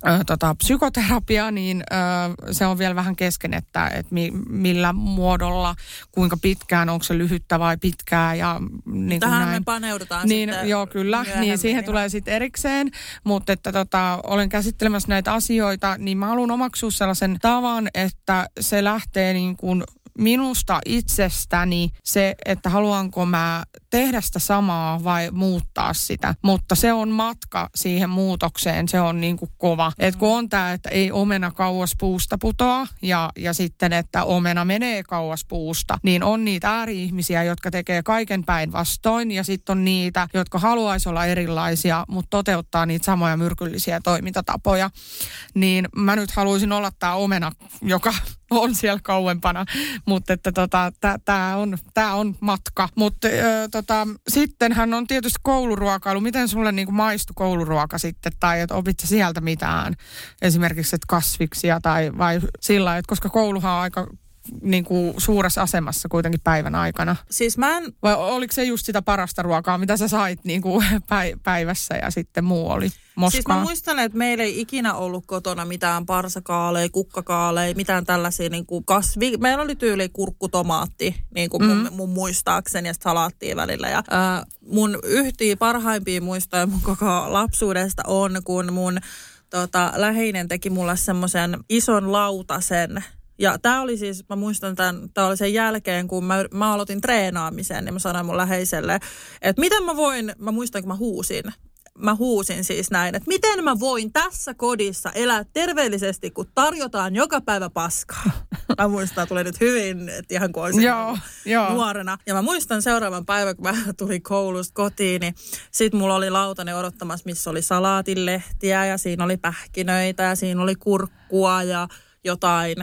ö, tota, psykoterapia, niin ö, se on vielä vähän kesken, että et mi, millä muodolla, kuinka pitkään, onko se lyhyttä vai pitkää ja niin Tähän näin. me paneudutaan Niin, sitten joo, kyllä. Niin siihen ihan. tulee sitten erikseen. Mutta että tota, olen käsittelemässä näitä asioita, niin mä haluan omaksua sellaisen tavan, että se lähtee niin kuin minusta itsestäni se, että haluanko mä tehdä sitä samaa vai muuttaa sitä. Mutta se on matka siihen muutokseen, se on niin kuin kova. Et kun on tämä, että ei omena kauas puusta putoa ja, ja sitten, että omena menee kauas puusta, niin on niitä ääri-ihmisiä, jotka tekee kaiken päinvastoin ja sitten on niitä, jotka haluaisi olla erilaisia, mutta toteuttaa niitä samoja myrkyllisiä toimintatapoja. Niin mä nyt haluaisin olla tämä omena, joka on siellä kauempana, mutta että tota, tämä on, tää on matka. Mutta tota, sittenhän on tietysti kouluruokailu. Miten sulle niinku maistui kouluruoka sitten, tai että opit sä sieltä mitään, esimerkiksi että kasviksia tai vai sillä että koska kouluhan on aika niin kuin suuressa asemassa kuitenkin päivän aikana. Siis mä en Vai oliko se just sitä parasta ruokaa, mitä sä sait niin kuin päi- päivässä ja sitten muu oli moskaa? Siis mä muistan, että meillä ei ikinä ollut kotona mitään parsakaaleja, kukkakaaleja, mitään tällaisia niin kuin kasvi. Meillä oli tyyli kurkku, tomaatti, niin kuin mun, Mm. mun muistaakseni, ja salaattia välillä. Ja, ää, mun yhtiä parhaimpia muistoja mun koko lapsuudesta on, kun mun tota, läheinen teki mulle semmoisen ison lautasen ja tämä oli siis, mä muistan tämän, tämä oli sen jälkeen, kun mä, mä aloitin treenaamisen, niin mä sanoin mun läheiselle, että miten mä voin, mä muistan, kun mä huusin, mä huusin siis näin, että miten mä voin tässä kodissa elää terveellisesti, kun tarjotaan joka päivä paskaa. Mä muistan, tulee nyt hyvin, että ihan kuin olisin Joo, joo. nuorena. Ja mä muistan seuraavan päivän, kun mä tulin koulusta kotiin, niin sit mulla oli lautanen odottamassa, missä oli salaatinlehtiä ja siinä oli pähkinöitä ja siinä oli kurkkua ja jotain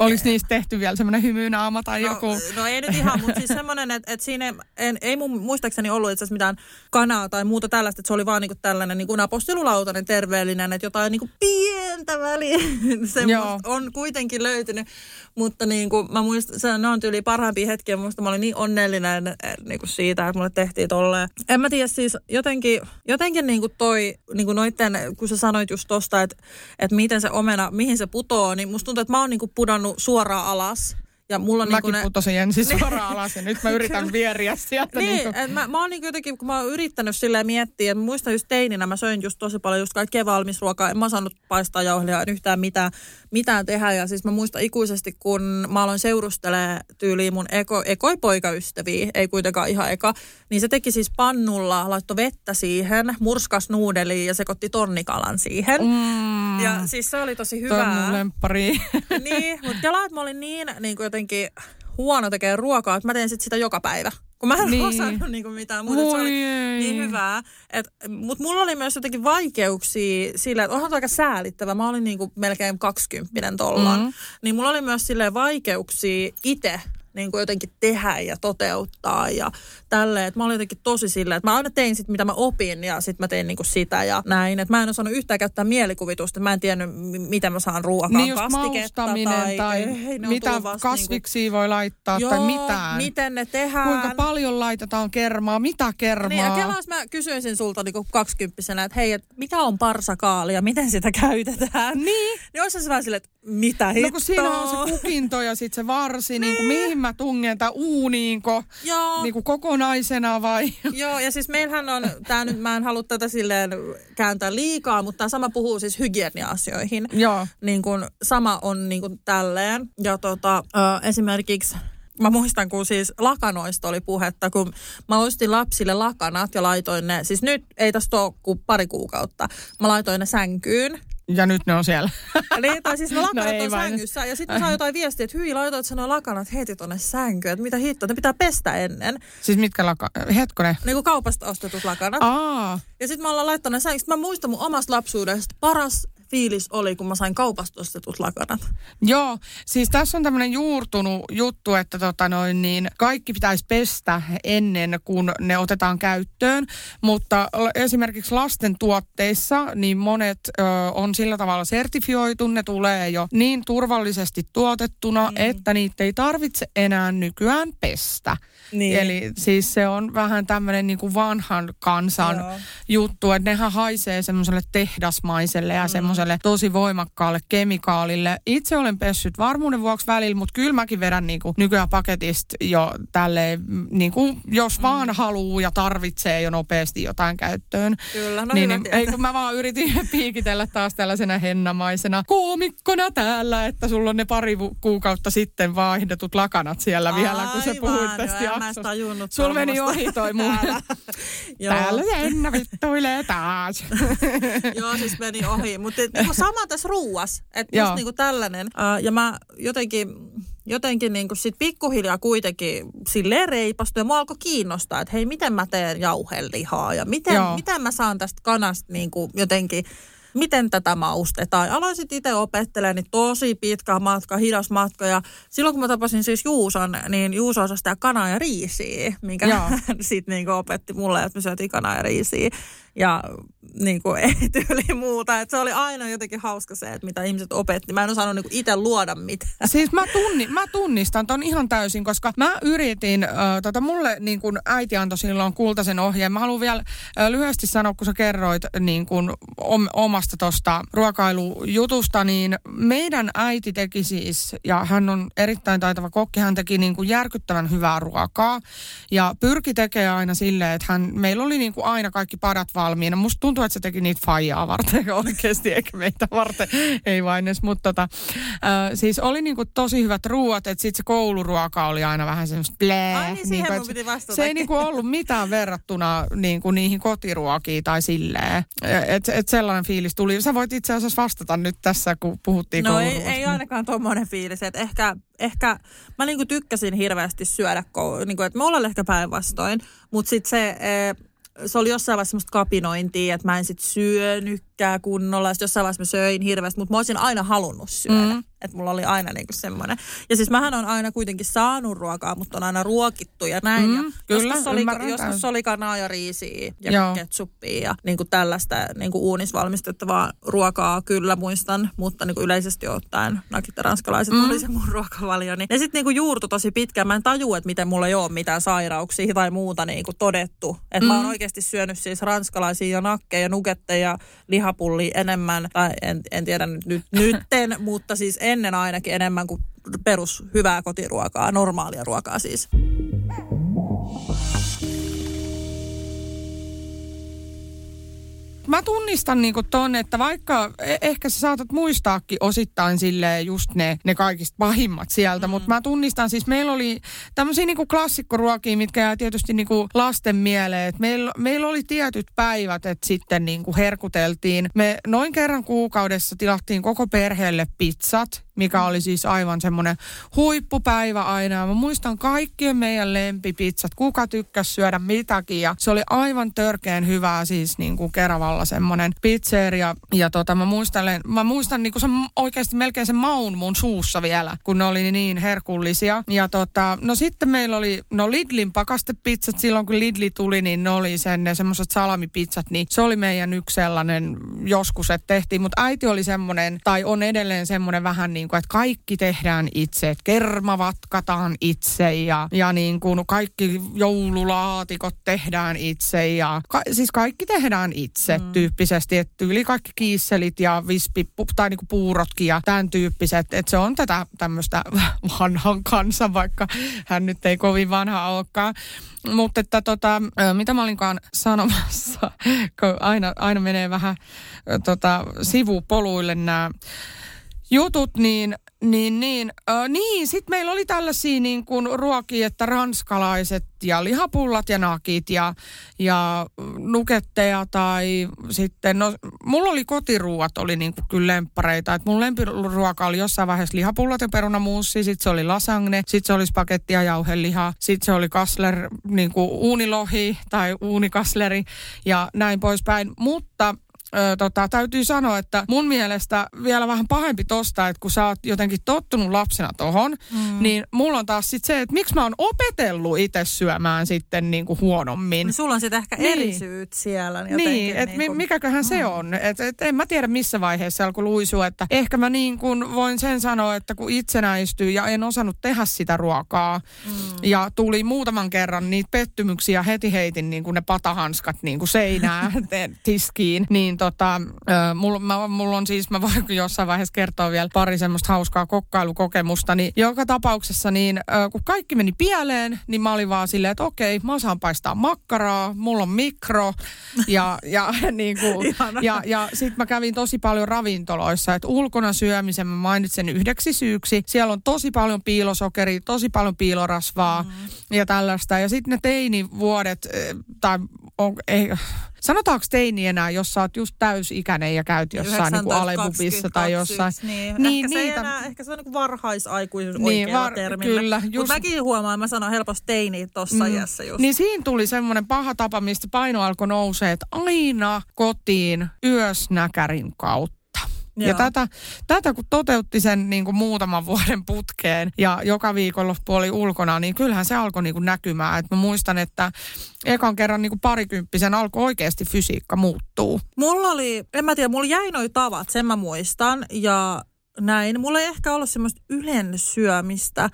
Oliko niistä tehty vielä semmoinen hymynaama tai joku? No, no ei nyt ihan, mutta siis semmoinen, että, että siinä en, ei mun muistaakseni ollut itse mitään kanaa tai muuta tällaista, että se oli vaan niinku tällainen niinku napostelulautainen terveellinen, että jotain niinku pientä väliä on kuitenkin löytynyt. Mutta niinku, mä muistan, se, ne on tyyli parhaimpia hetkiä, muista mä olin niin onnellinen eh, niinku siitä, että mulle tehtiin tolleen. En mä tiedä siis jotenkin, jotenkin niinku toi, niinku noitten, kun sä sanoit just tosta, että, että miten se omena, mihin se putoo, niin musta tuntuu, että mä oon niinku pudonnut suoraan alas. Ja mulla on niinku Mäkin ne... putosin ensin suoraan alas ja nyt mä yritän vieriä sieltä. Niin, Niin, niin et mä, mä oon niin jotenkin, kun mä oon yrittänyt silleen miettiä, että muistan just teininä, mä söin just tosi paljon just kaikkea valmisruokaa, en mä saanut paistaa jauhelia, en yhtään mitään, mitään tehdä. Ja siis mä muistan ikuisesti, kun mä aloin seurustelee tyyliin mun eko, ekoi poikaystäviä, ei kuitenkaan ihan eka, niin se teki siis pannulla, laittoi vettä siihen, murskas nuudeliin ja sekoitti tonnikalan siihen. mm, Ja siis se oli tosi toi on mun hyvää. lemppari. niin, mutta että mä olin niin, niin kuin jotenkin huono tekee ruokaa, että mä teen sit sitä joka päivä. Kun mä en Niin. niin. osannut niin kuin mitään muuta. Se oli ei. niin hyvää. Mutta mulla oli myös jotenkin vaikeuksia sillä, että onhan aika säälittävä. Mä olin niin kuin melkein 20 tollaan. Mm. Mm. Niin mulla oli myös silleen vaikeuksia itse niin kuin jotenkin tehdä ja toteuttaa ja tälleen. Että mä olin jotenkin tosi silleen, että mä aina tein sit, mitä mä opin ja sitten mä tein niin kuin sitä ja näin. Että mä en osannut yhtään käyttää mielikuvitusta. Mä en tiennyt, m- miten mä saan ruokaan Niin just kastiketta maustaminen tai, ei, mitä vasta kasviksia voi laittaa Joo, tai mitään. miten ne tehdään. Kuinka paljon laitetaan kermaa, mitä kermaa. Niin, ja kelaas mä kysyisin sulta niin kaksikymppisenä, että hei, et mitä on parsakaali ja miten sitä käytetään? Niin. Niin olisi se vähän silleen, että mitä hittoa? No kun siinä on se kukinto ja sitten se varsi, niin. kuin mihin mä tungetan uuniinko, Joo. niin kuin kokonaisena vai? Joo, ja siis meillähän on, tää nyt, mä en halua tätä silleen kääntää liikaa, mutta tämä sama puhuu siis hygienia-asioihin. Joo. Niin kun, sama on niin kun tälleen. Ja tota, ö, esimerkiksi Mä muistan, kun siis lakanoista oli puhetta, kun mä ostin lapsille lakanat ja laitoin ne, siis nyt ei tästä ole kuin pari kuukautta, mä laitoin ne sänkyyn. Ja nyt ne on siellä. Niin, tai siis ne lakanat No on vain. sängyssä. Ja sitten mä saan jotain viestiä, että hyi, laitoit nuo lakanat heti tonne sänkyyn. Että mitä hittoa, ne pitää pestä ennen. siis mitkä laka... Hetkonen. Niin kuin kaupasta ostetut lakanat. Aa, Ja sitten mä ollaan laittanut. Sitten mä muistan mun omasta lapsuudesta. Paras fiilis oli, kun mä sain kaupasta ostetut lakanat. joo. Siis tässä on tämmöinen juurtunut juttu, että tota noin, niin kaikki pitäisi pestä ennen kuin ne otetaan käyttöön. Mutta esimerkiksi lasten tuotteissa, niin monet ö, on sillä tavalla sertifioitu. Ne tulee jo niin turvallisesti tuotettuna, mm. että niitä ei tarvitse enää nykyään pestä. Niin. Eli siis se on vähän tämmöinen niin kuin vanhan kansan Joo. juttu, että nehän haisee semmoiselle tehdasmaiselle ja semmoiselle tosi voimakkaalle kemikaalille. Itse olen pessyt varmuuden vuoksi välillä, mutta kyllä mäkin vedän niin kuin nykyään paketista jo tälleen, mm, niin kuin jos vaan haluaa ja tarvitsee jo nopeasti jotain käyttöön. Kyllä, no niin, niin, ei kun mä vaan yritin piikitellä taas tällaisena hennamaisena koomikkona täällä, että sulla on ne pari kuukautta sitten vaihdetut lakanat siellä vielä, kun sä Aivan, puhuit tästä en mä jaksosta. tajunnut Sulla meni ohi toi mun. Täällä. Joo. Täällä se Enna vittuilee taas. Joo, siis meni ohi. Mutta niinku sama tässä ruuas. Että just niinku tällainen. Uh, ja mä jotenkin, jotenkin niinku sit pikkuhiljaa kuitenkin silleen reipastuin. Ja mua alkoi kiinnostaa, että hei, miten mä teen jauhelihaa ja miten, Joo. miten mä saan tästä kanasta niinku jotenkin miten tätä maustetaan. Aloin sitten itse opettelemaan niin tosi pitkä matka, hidas matka. Ja silloin kun mä tapasin siis Juuson, niin Juuso osasi kanaa ja riisiä, minkä sitten niinku opetti mulle, että me syötiin kanaa ja riisiä. Ja niin kuin ei tyyli muuta. Et se oli aina jotenkin hauska se, että mitä ihmiset opetti. Mä en osannut niin itse luoda mitään. Siis mä, tunni, mä tunnistan ton ihan täysin, koska mä yritin, äh, tota mulle niin kun äiti antoi silloin kultaisen ohjeen. Mä haluan vielä äh, lyhyesti sanoa, kun sä kerroit niin kun om, omasta tosta ruokailujutusta, niin meidän äiti teki siis, ja hän on erittäin taitava kokki, hän teki niin kuin järkyttävän hyvää ruokaa. Ja pyrki tekemään aina silleen, että hän, meillä oli niin kuin aina kaikki padat valmiina. Musta tuntuu, että se teki niitä faijaa varten oikeasti, eikä meitä varten, ei vain edes. Mutta tota, äh, siis oli niin kuin tosi hyvät ruuat, että sitten se kouluruoka oli aina vähän semmoista blää. Ai niin, siihen mun että piti vastata. Se ei niin kuin ollut mitään verrattuna niin kuin niihin kotiruokiin tai silleen. Että et sellainen fiilis tuli. Sä voit itse asiassa vastata nyt tässä, kun puhuttiin No ei, ei ainakaan tuommoinen fiilis, että ehkä, ehkä mä niinku tykkäsin hirveästi syödä, niinku, että mulla oli ehkä päinvastoin, mutta sitten se, eh, se oli jossain vaiheessa semmoista kapinointia, että mä en sit syönytkään kunnolla. Sitten jossain vaiheessa mä söin hirveästi, mutta mä olisin aina halunnut syödä. Mm. Että mulla oli aina niinku semmoinen. Ja siis mähän on aina kuitenkin saanut ruokaa, mutta on aina ruokittu ja näin. Mm, ja kyllä, joskus oli, joskus oli kanaa ja riisiä ja Joo. ketsuppia ja niinku tällaista niinku uunisvalmistettavaa ruokaa kyllä muistan, mutta niinku yleisesti ottaen nakit ja ranskalaiset mm. oli se mun ruokavalio. Niin. Ja sitten niinku juurtu tosi pitkään. Mä en tajua, että miten mulla ei ole mitään sairauksia tai muuta niinku todettu. Että mm. mä oon oikeasti syönyt siis ranskalaisia ja nakkeja, nuketteja, lihapullia enemmän, tai en, en tiedä nyt, nyt nytten, mutta siis ennen ainakin enemmän kuin perus hyvää kotiruokaa, normaalia ruokaa siis. Mä tunnistan niinku ton, että vaikka e- ehkä sä saatat muistaakin osittain silleen just ne, ne kaikista pahimmat sieltä, mm. mutta mä tunnistan siis, meillä oli tämmöisiä niinku klassikkoruokia, mitkä jää tietysti niinku lasten mieleen, että meillä, meillä oli tietyt päivät, että sitten niinku herkuteltiin. Me noin kerran kuukaudessa tilattiin koko perheelle pizzat mikä oli siis aivan semmoinen huippupäivä aina. Ja mä muistan kaikkien meidän lempipizzat, kuka tykkäsi syödä mitäkin. Ja se oli aivan törkeen hyvää siis niin kuin Keravalla semmoinen pizzeria. Ja tota, mä, muistelen, mä muistan niin kuin se oikeasti melkein sen maun mun suussa vielä, kun ne oli niin herkullisia. Ja tota, no sitten meillä oli, no Lidlin pakastepizzat silloin kun Lidli tuli, niin ne oli sen ne semmoiset salamipizzat, niin se oli meidän yksi sellainen joskus, että tehtiin. Mutta äiti oli semmoinen, tai on edelleen semmoinen vähän niin kuin, että kaikki tehdään itse, että kerma vatkataan itse ja, ja niin kuin kaikki joululaatikot tehdään itse ja ka, siis kaikki tehdään itse mm. tyyppisesti, että yli kaikki kiisselit ja vispi tai niin kuin puurotkin ja tämän tyyppiset, että se on tätä tämmöistä vanhan kanssa, vaikka hän nyt ei kovin vanha olekaan. Mutta että tota, mitä mä olinkaan sanomassa, kun aina, aina menee vähän tota, sivupoluille nämä jutut, niin niin, niin. Ö, niin, sitten meillä oli tällaisia niin kuin ruokia, että ranskalaiset ja lihapullat ja nakit ja, ja nuketteja tai sitten, no mulla oli kotiruuat oli niin kuin kyllä lemppareita. Että mun lempiruoka oli jossain vaiheessa lihapullat ja perunamuussi, sitten se oli lasagne, sitten se oli spagetti ja jauheliha, sitten se oli kasler, niin kuin uunilohi tai uunikasleri ja näin poispäin. Mutta ö, tota, täytyy sanoa, että mun mielestä vielä vähän pahempi tosta, että kun sä oot jotenkin tottunut lapsena tohon, mm. niin mulla on taas sit se, että miksi mä oon opetellut itse syömään sitten niin kuin huonommin. Niin sulla on sitten ehkä niin. eri syyt siellä. Jotenkin, niin, että niin kuin... mikäköhän mm. se on. Et, et en mä tiedä missä vaiheessa alkoi luisua, että ehkä mä niin kuin voin sen sanoa, että kun itsenäistyy ja en osannut tehdä sitä ruokaa mm. ja tuli muutaman kerran niitä pettymyksiä, heti heitin niin kuin ne patahanskat niin kuin seinään tiskiin, niin tota, mulla, mä, mulla on siis, mä voin jossain vaiheessa kertoa vielä pari semmoista hauskaa kokkailukokemusta, niin joka tapauksessa niin kun kaikki meni pieleen, niin mä olin vaan silleen, että okei, mä osaan paistaa makkaraa, mulla on mikro ja, ja, niin kuin, ja, ja sitten mä kävin tosi paljon ravintoloissa, että ulkona syömisen mä mainitsen yhdeksi syyksi. Siellä on tosi paljon piilosokeria, tosi paljon piilorasvaa mm. ja tällaista. Ja sitten ne teinivuodet, tai on, ei, Sanotaanko teini enää, jos sä oot just täysikäinen ja käyt jossain niin Alebubissa tai jossain. Niin, niin ehkä, niitä... se enää, ehkä se on niin varhaisaikuisuus niin, oikea var, termi. Kyllä. Just... Mutta mäkin huomaan, mä sanon helposti teini tuossa mm. iässä just. Niin siinä tuli semmoinen paha tapa, mistä paino alkoi nousee, että aina kotiin yösnäkärin kautta. Joo. Ja tätä, tätä kun toteutti sen niin kuin muutaman vuoden putkeen ja joka viikonloppu oli ulkona, niin kyllähän se alkoi niin kuin näkymään. Et mä muistan, että ekan kerran niin kuin parikymppisen alkoi oikeasti fysiikka muuttuu. Mulla oli, en mä tiedä, mulla jäi noi tavat, sen mä muistan. Ja näin. Mulla ei ehkä ollut semmoista ylen syömistä äh,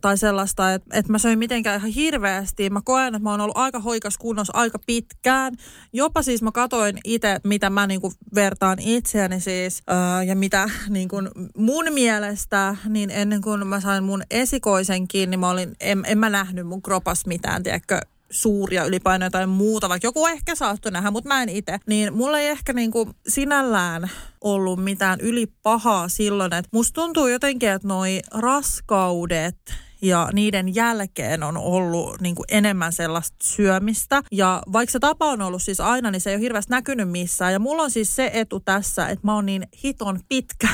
tai sellaista, että, että mä söin mitenkään ihan hirveästi. Mä koen, että mä oon ollut aika hoikas kunnossa aika pitkään. Jopa siis mä katoin itse, mitä mä niinku vertaan itseäni siis äh, ja mitä niinku mun mielestä, niin ennen kuin mä sain mun esikoisenkin, niin mä olin, en, en mä nähnyt mun kropas mitään, tiedätkö, suuria ylipainoja tai muuta, vaikka joku ehkä saattoi nähdä, mutta mä en itse. Niin mulla ei ehkä niinku sinällään ollut mitään ylipahaa silloin, että musta tuntuu jotenkin, että noi raskaudet ja niiden jälkeen on ollut niin kuin enemmän sellaista syömistä. Ja vaikka se tapa on ollut siis aina, niin se ei ole hirveästi näkynyt missään. Ja mulla on siis se etu tässä, että mä oon niin hiton pitkä,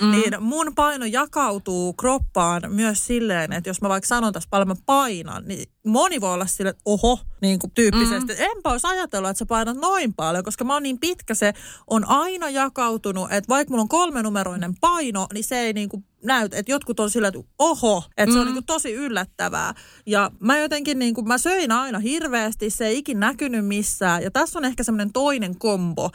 mm. niin mun paino jakautuu kroppaan myös silleen, että jos mä vaikka sanon tässä paljon mä painan, niin moni voi olla silleen, että oho, niin kuin tyyppisesti. Mm. Enpä olisi ajatellut, että sä painat noin paljon, koska mä oon niin pitkä, se on aina jakautunut, että vaikka mulla on kolmenumeroinen paino, niin se ei niin kuin näyt, että jotkut on sillä, että oho, että se on mm. niin tosi yllättävää. Ja mä jotenkin, niin kuin, mä söin aina hirveästi, se ei ikin näkynyt missään. Ja tässä on ehkä semmoinen toinen kombo,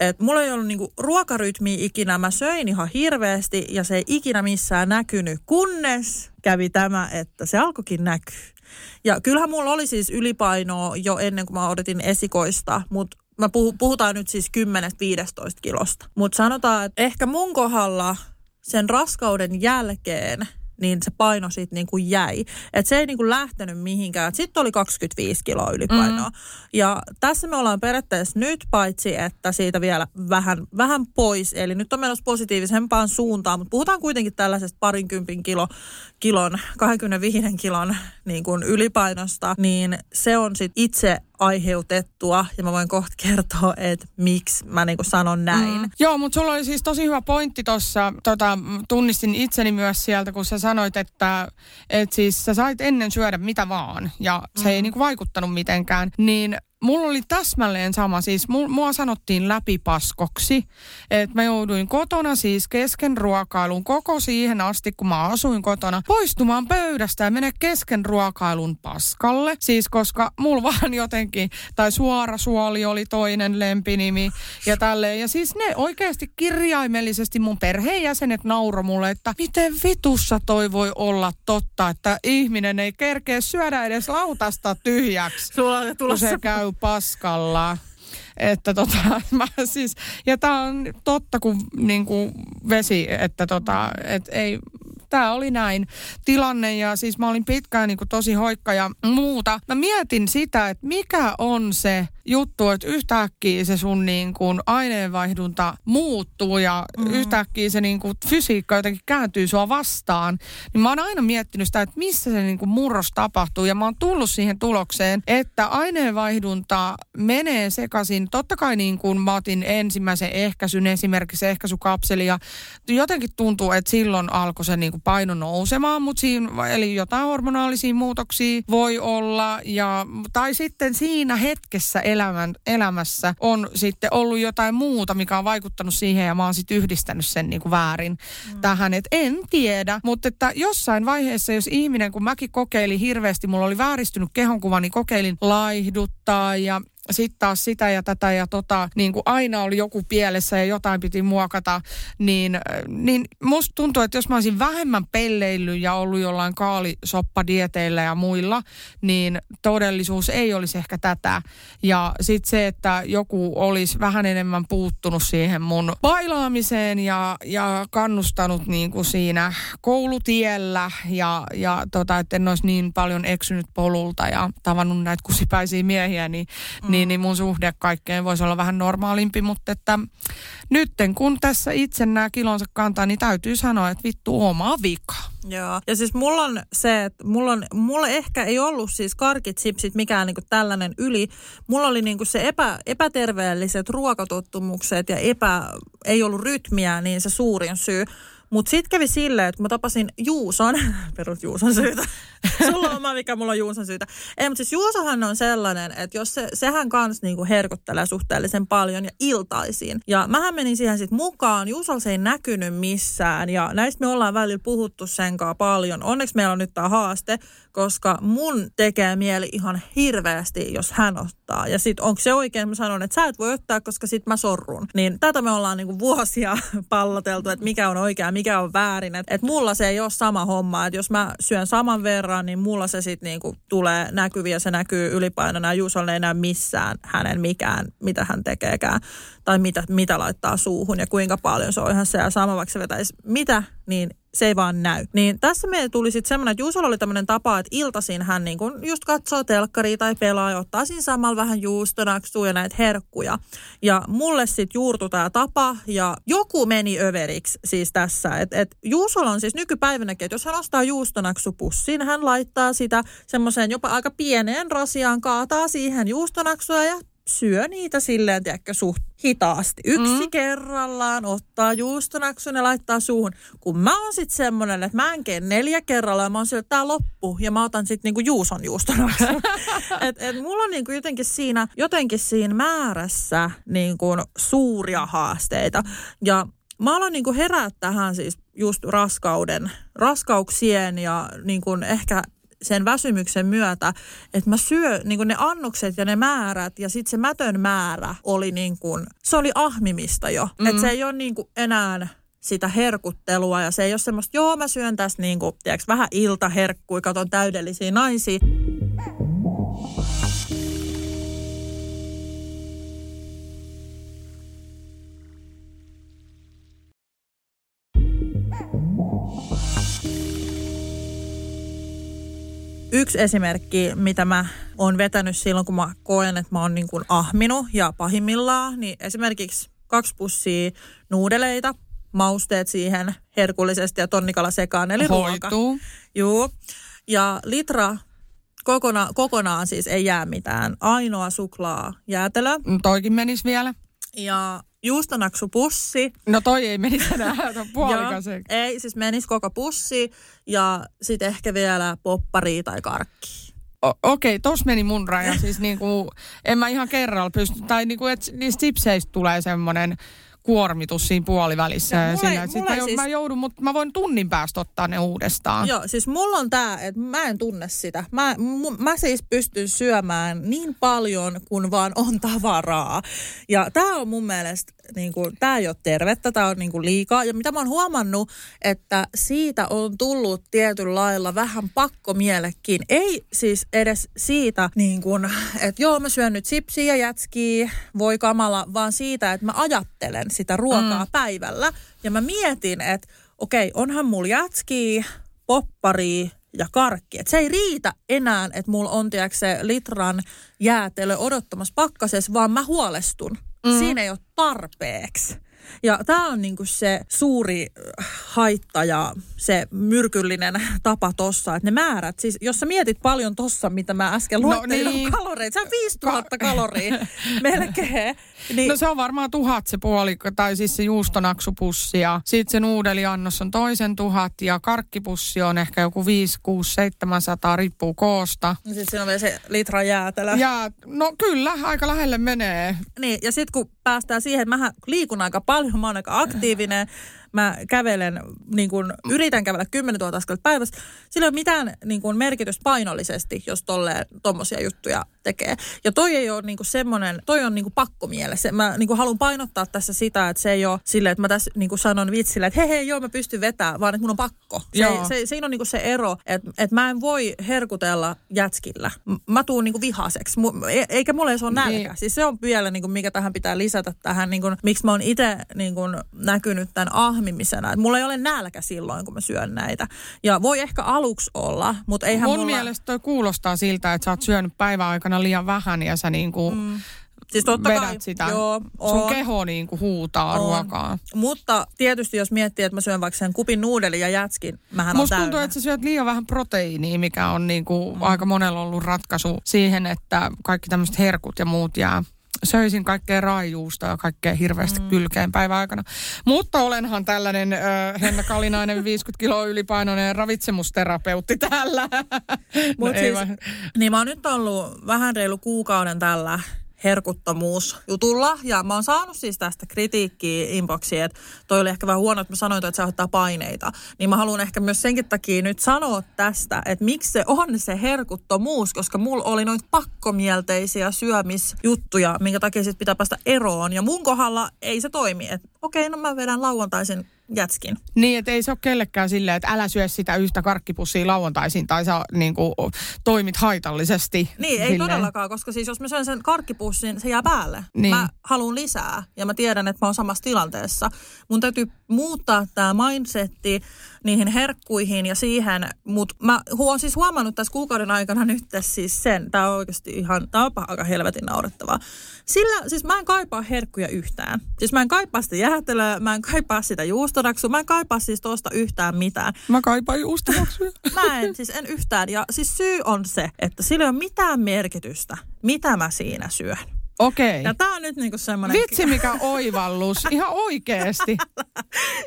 että mulla ei ollut niin kuin ruokarytmi ikinä, mä söin ihan hirveästi ja se ei ikinä missään näkynyt, kunnes kävi tämä, että se alkoikin näkyä. Ja kyllähän mulla oli siis ylipainoa jo ennen kuin mä odotin esikoista, mutta mä puhutaan nyt siis 10-15 kilosta. Mutta sanotaan, että ehkä mun kohdalla sen raskauden jälkeen niin se paino siitä niin kuin jäi. Et se ei niin kuin lähtenyt mihinkään. Sitten oli 25 kiloa ylipainoa. Mm. Ja tässä me ollaan periaatteessa nyt, paitsi että siitä vielä vähän, vähän pois. Eli nyt on menossa positiivisempaan suuntaan, mutta puhutaan kuitenkin tällaisesta parinkympin kilo, kilon, 25 kilon niin kuin ylipainosta, niin se on sitten itse aiheutettua ja mä voin kohta kertoa, että miksi mä niinku sanon näin. Mm. Joo, mutta sulla oli siis tosi hyvä pointti tuossa, tota, tunnistin itseni myös sieltä, kun sä sanoit, että et siis sä sait ennen syödä mitä vaan ja se mm. ei niinku vaikuttanut mitenkään, niin mulla oli täsmälleen sama. Siis mua sanottiin läpipaskoksi, että mä jouduin kotona siis kesken ruokailun koko siihen asti, kun mä asuin kotona, poistumaan pöydästä ja mennä kesken ruokailun paskalle. Siis koska mulla vaan jotenkin, tai suora suoli oli toinen lempinimi ja tälleen. Ja siis ne oikeasti kirjaimellisesti mun perheenjäsenet nauro mulle, että miten vitussa toi voi olla totta, että ihminen ei kerkeä syödä edes lautasta tyhjäksi. Sulla on tulossa käy paskalla. Että tota, mä siis, ja tää on totta kuin, niin kuin vesi, että tota, et ei, tämä oli näin tilanne ja siis mä olin pitkään niin kuin tosi hoikka ja muuta. Mä mietin sitä, että mikä on se juttu, että yhtäkkiä se sun niin kuin aineenvaihdunta muuttuu ja mm. yhtäkkiä se niin kuin fysiikka jotenkin kääntyy sua vastaan. Niin mä oon aina miettinyt sitä, että missä se niin kuin murros tapahtuu ja mä oon tullut siihen tulokseen, että aineenvaihdunta menee sekaisin. Totta kai niin kuin mä otin ensimmäisen ehkäisyn, esimerkiksi ehkäisykapseli ja jotenkin tuntuu, että silloin alkoi se niin kuin paino nousemaan, mutta siinä, eli jotain hormonaalisia muutoksia voi olla ja, tai sitten siinä hetkessä elämän, elämässä on sitten ollut jotain muuta, mikä on vaikuttanut siihen ja mä oon sitten yhdistänyt sen niin kuin väärin mm. tähän. Et en tiedä, mutta että jossain vaiheessa, jos ihminen, kun mäkin kokeilin hirveästi, mulla oli vääristynyt kehonkuva, niin kokeilin laihduttaa ja sitten taas sitä ja tätä ja tota, niin kuin aina oli joku pielessä ja jotain piti muokata, niin, niin musta tuntuu, että jos mä olisin vähemmän pelleillyt ja ollut jollain kaalisoppadieteillä ja muilla, niin todellisuus ei olisi ehkä tätä. Ja sitten se, että joku olisi vähän enemmän puuttunut siihen mun bailaamiseen ja, ja kannustanut niin kuin siinä koulutiellä ja, ja tota, että en olisi niin paljon eksynyt polulta ja tavannut näitä kusipäisiä miehiä, niin, mm. niin niin, niin mun suhde kaikkeen voisi olla vähän normaalimpi, mutta että nytten kun tässä itse nämä kilonsa kantaa, niin täytyy sanoa, että vittu oma vika. Joo. Ja siis mulla on se, että mulla, on, mulla ehkä ei ollut siis karkit, sipsit, mikään niinku tällainen yli. Mulla oli niinku se epä, epäterveelliset ruokatottumukset ja epä, ei ollut rytmiä, niin se suurin syy. Mutta sitten kävi silleen, että mä tapasin Juuson, perus Juuson syytä. Sulla on oma mikä mulla on Juuson syytä. Ei, mutta siis Juusohan on sellainen, että jos se, sehän kans niinku herkuttelee suhteellisen paljon ja iltaisiin. Ja mähän menin siihen sitten mukaan. Juusolla se ei näkynyt missään ja näistä me ollaan välillä puhuttu sen paljon. Onneksi meillä on nyt tämä haaste, koska mun tekee mieli ihan hirveästi, jos hän ottaa. Ja sitten onko se oikein, mä sanon, että sä et voi ottaa, koska sit mä sorrun. Niin tätä me ollaan niinku vuosia palloteltu, että mikä on oikea, mikä on väärin. Että et mulla se ei ole sama homma, että jos mä syön saman verran, niin mulla se sitten niinku tulee näkyviä, se näkyy ylipainona Juusolle ei näy missään hänen mikään, mitä hän tekeekään tai mitä, mitä laittaa suuhun ja kuinka paljon se on ihan se ja sama, vaikka se vetäisi mitä, niin se ei vaan näy. Niin tässä meille tuli sitten semmoinen, että Juusolla oli tämmöinen tapa, että iltaisin hän niin kun just katsoo telkkaria tai pelaa ja ottaa siinä samalla vähän juustonaksua ja näitä herkkuja. Ja mulle sitten juurtu tämä tapa ja joku meni överiksi siis tässä. Että et Juusolla on siis nykypäivänäkin, että jos hän ostaa juustonaksupussin, hän laittaa sitä semmoiseen jopa aika pieneen rasiaan, kaataa siihen juustonaksua ja syö niitä silleen, tiedätkö, suht hitaasti. Yksi mm. kerrallaan ottaa juustonaksun ja laittaa suuhun. Kun mä oon sit semmonen, että mä en neljä kerralla ja mä oon sille, että tää loppu. Ja mä otan sit niinku juuson juustonaksun. et, et mulla on niinku jotenkin siinä, jotenkin siinä määrässä niinku suuria haasteita. Ja mä aloin niinku herää tähän siis just raskauden, raskauksien ja niinku ehkä sen väsymyksen myötä, että mä syö niin ne annokset ja ne määrät ja sitten se mätön määrä oli niin kuin, se oli ahmimista jo. Mm-hmm. Että se ei ole niin kuin enää sitä herkuttelua ja se ei ole semmoista, joo mä syön tässä niin kuin, tiedätkö, vähän iltaherkkui, katon täydellisiä naisia. Yksi esimerkki, mitä mä oon vetänyt silloin, kun mä koen, että mä oon niin kuin ahminut ja pahimmillaan, niin esimerkiksi kaksi pussia nuudeleita, mausteet siihen herkullisesti ja tonnikala sekaan, eli ruoka. Hoituu. Juu. Ja litra kokona, kokonaan siis ei jää mitään. Ainoa suklaa jäätelö Mm, Toikin menisi vielä. ja juustonaksupussi. No toi ei menisi enää, se on puolikas. Joo, ei, siis menisi koko pussi ja sitten ehkä vielä poppari tai karkki. Okei, tos meni mun raja. Siis niinku, en mä ihan kerralla pysty, tai niinku, että niistä chipseistä tulee semmoinen kuormitus siinä puolivälissä. Ja Ja mulla sillä, mulla mä, siis- mä joudun, mutta mä voin tunnin päästä ottaa ne uudestaan. Joo, siis mulla on tää, että mä en tunne sitä. Mä, mu- mä siis pystyn syömään niin paljon kuin vaan on tavaraa. Ja tää on mun mielestä, niin kuin, tää ei ole tervettä, tää on niin kuin liikaa. Ja mitä mä oon huomannut, että siitä on tullut tietyllä lailla vähän pakkomielekin. Ei siis edes siitä, niin kuin, että joo mä syön nyt sipsiä ja jätskiä, voi kamala, vaan siitä, että mä ajattelen sitä ruokaa mm. päivällä. Ja mä mietin, että okei, onhan mulla jätskiä, poppari ja karkki. Et se ei riitä enää, että mulla on tiedätkö, se litran jäätelö odottamassa pakkasessa, vaan mä huolestun. Mm. Siinä ei ole tarpeeksi. Ja tämä on niinku se suuri äh, haitta ja se myrkyllinen tapa tossa, että ne määrät, siis jos sä mietit paljon tossa, mitä mä äsken No luettelin niin. kaloreita, se on 5000 kaloria melkein. Niin, No se on varmaan tuhat se puoli, tai siis se juustonaksupussi ja sitten se nuudeliannos on toisen tuhat ja karkkipussi on ehkä joku 5, 6, 700, riippuu koosta. siis siinä on vielä se litra jäätelö. Ja no kyllä, aika lähelle menee. Niin, ja sitten kun päästään siihen, että mä liikun aika paljon, mä oon aika aktiivinen, mä kävelen, niin kun, yritän kävellä 10 000 askelta päivässä. Sillä ei ole mitään niin kun, merkitystä painollisesti, jos tolleen tommosia juttuja tekee. Ja toi ei ole niin kuin semmoinen, toi on niin kuin pakkomielessä. Mä niin kuin haluan painottaa tässä sitä, että se ei ole silleen, että mä tässä niin kuin sanon vitsillä, että hei hei joo mä pystyn vetämään, vaan että mun on pakko. Se, Joo. se, siinä on niin kuin se ero, että, että mä en voi herkutella jätskillä. Mä tuun niin kuin vihaseksi, e- eikä mulle se ole nälkä. Niin. Siis se on vielä, niin kuin, mikä tähän pitää lisätä tähän, niin kuin, miksi mä oon itse niin kuin, näkynyt tämän ahmimisena. Että mulla ei ole nälkä silloin, kun mä syön näitä. Ja voi ehkä aluksi olla, mutta eihän Mun mulla... mielestä toi kuulostaa siltä, että sä oot syönyt päivän aikana liian vähän ja sä niinku mm. Siis totta vedät kai, sitä. Joo, Sun on. keho niinku huutaa On. ruokaa. Mutta tietysti jos miettii, että mä syön vaikka sen kupin nuudeli ja jätskin, mähän on Musta täynnä. tuntuu, että sä syöt liian vähän proteiiniä, mikä on niinku mm. aika monella ollut ratkaisu siihen, että kaikki tämmöiset herkut ja muut jää söisin kaikkea raajuusta ja kaikkea hirveästi mm. kylkeen päivän aikana. Mutta olenhan tällainen äh, Henna Kalinainen 50 kiloa ylipainoinen ravitsemusterapeutti täällä. Mut no, siis, niin mä oon nyt ollut vähän reilu kuukauden tällä herkuttomuusjutulla. Ja mä oon saanut siis tästä kritiikkiä inboxiin, että toi oli ehkä vähän huono, että mä sanoin, että se aiheuttaa paineita. Niin mä haluan ehkä myös senkin takia nyt sanoa tästä, että miksi se on se herkuttomuus, koska mulla oli noita pakkomielteisiä syömisjuttuja, minkä takia sit pitää päästä eroon. Ja mun kohdalla ei se toimi. Että okei, no mä vedän lauantaisin jätskin. Niin, että ei se ole kellekään silleen, että älä syö sitä yhtä karkkipussia lauantaisin tai sä niin kuin, toimit haitallisesti. Niin, ei silleen. todellakaan, koska siis jos mä syön sen karkkipussin, se jää päälle. Niin. Mä haluan lisää ja mä tiedän, että mä oon samassa tilanteessa. Mun täytyy muuttaa tämä mindsetti niihin herkkuihin ja siihen, mutta mä oon siis huomannut tässä kuukauden aikana nyt siis sen, tää on oikeasti ihan, tää on aika helvetin naurettavaa. Sillä, siis mä en kaipaa herkkuja yhtään. Siis mä en kaipaa sitä jäätelöä, mä en kaipaa sitä juustodaksua, mä en kaipaa siis tosta yhtään mitään. Mä kaipaan juustomaksuja. Mä en, siis en yhtään. Ja siis syy on se, että sillä ei ole mitään merkitystä, mitä mä siinä syön. Okei. Ja tää on nyt niinku semmonen... Vitsi mikä oivallus. Ihan oikeesti.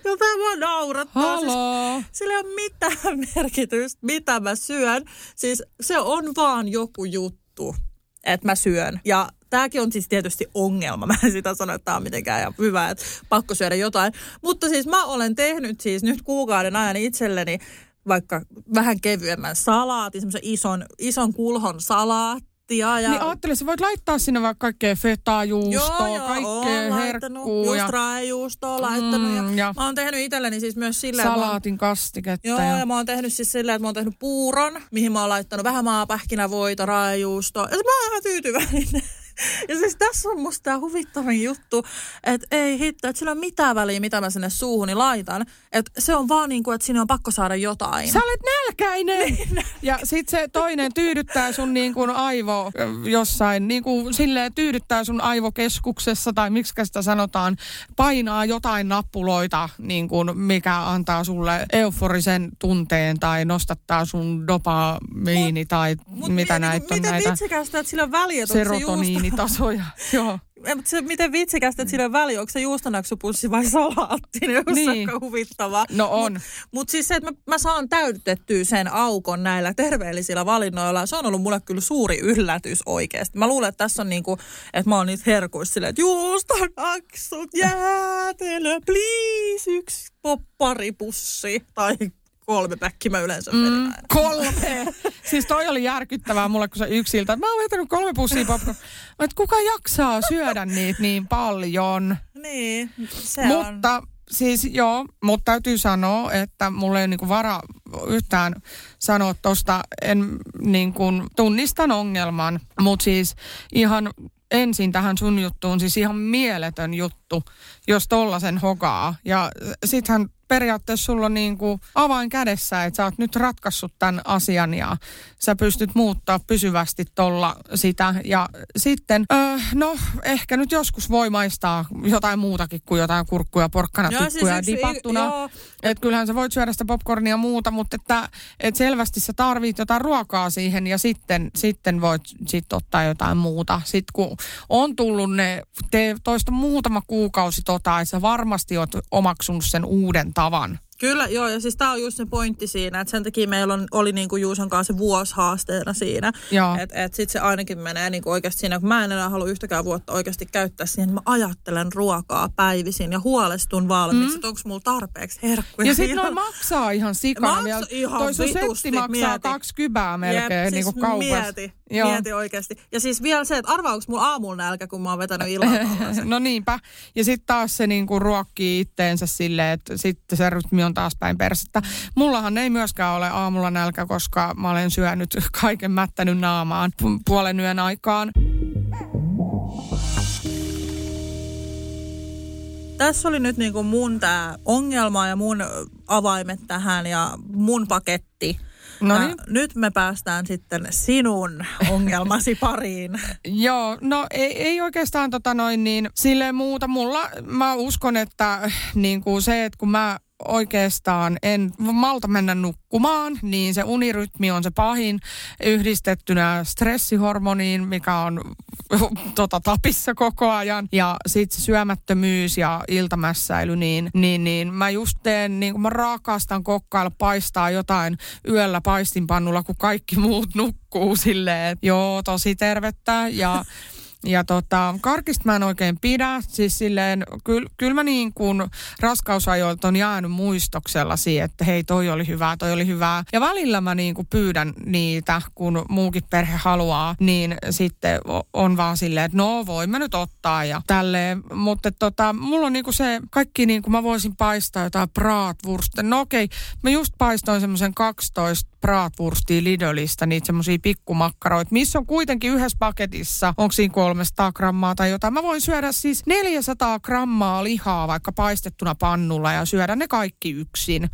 No tää vaan naurattaa. Siis, Haloo. sillä ei ole mitään merkitystä, mitä mä syön. Siis se on vaan joku juttu, että mä syön. Ja Tämäkin on siis tietysti ongelma. Mä en sitä sano, että tämä on mitenkään ihan hyvä, että pakko syödä jotain. Mutta siis mä olen tehnyt siis nyt kuukauden ajan itselleni vaikka vähän kevyemmän salaatin, semmoisen ison, ison kulhon salaattia. Ja... Niin ajattelin, sä voit laittaa sinne vaikka kaikkea fetajuustoa, Joo, joo, kaikkea herkkuu Just ja raajuustoa laittanut. Mm, ja ja- Mä oon tehnyt itselleni siis myös silleen, mä oon- salaatin kastiketta. Joo, ja... ja mä oon tehnyt siis silleen, että mä oon tehnyt puuron, mihin mä oon laittanut vähän maapähkinävoita, raajuustoa. Ja mä oon ihan tyytyväinen. Ja siis tässä on musta tää huvittavin juttu, että ei hitto, että sillä on mitään väliä, mitä mä sinne suuhuni laitan. Että se on vaan niin kuin, että sinne on pakko saada jotain. Sä olet nälkäinen. Niin, ja sit se toinen tyydyttää sun niin kuin aivo jossain, niin kuin silleen tyydyttää sun aivokeskuksessa tai miksi sitä sanotaan, painaa jotain nappuloita, niin kuin mikä antaa sulle euforisen tunteen tai nostattaa sun dopamiini tai Mut mitä mie- näitä on miten näitä vitsikästä, että sillä on väliä, että se juusto... serotoniinitasoja. Joo. Ei, mutta se, miten vitsikästä, että sillä on väliä, onko se juustonaksupussi vai salaatti, niin on Niin. huvittavaa. No on. Mutta mut siis se, että mä, mä saan täytettyä sen aukon näillä terveellisillä valinnoilla, se on ollut mulle kyllä suuri yllätys oikeasti. Mä luulen, että tässä on niinku, että mä oon niitä herkuissa silleen, että juustonaksut, jäätelö, please, yksi popparipussi tai kolme päkkiä mä yleensä Mm, kolme. siis toi oli järkyttävää mulle, kun se yksiltä. Mä oon vetänyt kolme pussia popcorn. Mä et kuka jaksaa syödä niitä niin paljon? Niin, se on. Mutta siis joo, mutta täytyy sanoa, että mulla ei niinku vara yhtään sanoa tosta, en niinku tunnistan ongelman, mutta siis ihan ensin tähän sun juttuun, siis ihan mieletön juttu, jos tollasen hokaa. Ja sittenhän periaatteessa sulla on niin kuin avain kädessä, että sä oot nyt ratkaissut tämän asian ja sä pystyt muuttaa pysyvästi tolla sitä. Ja sitten, öö, no ehkä nyt joskus voi maistaa jotain muutakin kuin jotain kurkkuja, porkkanatikkuja siis dipattuna. Että kyllähän sä voit syödä sitä popcornia ja muuta, mutta että, että selvästi sä tarvit jotain ruokaa siihen ja sitten, sitten voit sit ottaa jotain muuta. Sitten kun on tullut ne, te toista muutama kuukausi tota, että sä varmasti oot omaksunut sen uuden tavan. Kyllä, joo, ja siis tämä on just se pointti siinä, että sen takia meillä on, oli niinku Juuson kanssa se vuosi haasteena siinä. Että et sitten se ainakin menee niinku oikeasti siinä, kun mä en enää halua yhtäkään vuotta oikeasti käyttää siihen, että mä ajattelen ruokaa päivisin ja huolestun valmiiksi, mm. että onko mulla tarpeeksi herkkuja. Ja sitten noin maksaa ihan sikana Maksaa vielä. ihan Toi sun setti maksaa mieti. kaksi kybää melkein Jep, niin kuin siis kaupassa. Mieti, Joo. mieti oikeasti. Ja siis vielä se, että arvaa, onko mulla aamulla nälkä, kun mä oon vetänyt illalla tollasen. No niinpä. Ja sitten taas se niinku ruokkii itteensä silleen, että sitten se rytmi on taas päin persettä. Mullahan ei myöskään ole aamulla nälkä, koska mä olen syönyt kaiken mättänyt naamaan pu- puolen yön aikaan. Tässä oli nyt niinku mun tää ongelma ja mun avaimet tähän ja mun paketti. Noniin. Ja nyt me päästään sitten sinun ongelmasi pariin. Joo, no ei, ei oikeastaan tota noin niin, silleen muuta. Mulla, mä uskon, että niin kuin se, että kun mä oikeastaan en malta mennä nukkumaan, niin se unirytmi on se pahin yhdistettynä stressihormoniin, mikä on tota, tapissa koko ajan. Ja sitten syömättömyys ja iltamässäily, niin, niin, niin mä just teen, niin kuin mä rakastan kokkailla paistaa jotain yöllä paistinpannulla, kun kaikki muut nukkuu silleen, että joo, tosi tervettä ja ja tota, karkista mä en oikein pidä. Siis silleen, kyllä kyl mä niin kuin raskausajoilta on jäänyt muistoksella siihen, että hei toi oli hyvää, toi oli hyvää. Ja välillä mä niin kuin pyydän niitä, kun muukin perhe haluaa, niin sitten on vaan silleen, että no voi mä nyt ottaa ja tälleen. Mutta tota, mulla on niin kuin se, kaikki niin kuin mä voisin paistaa jotain bratwurstia. No okei, mä just paistoin semmoisen 12 bratwurstia Lidlistä, niitä semmoisia pikkumakkaroita, missä on kuitenkin yhdessä paketissa, onko siinä 300 grammaa tai jotain. Mä voin syödä siis 400 grammaa lihaa vaikka paistettuna pannulla ja syödä ne kaikki yksin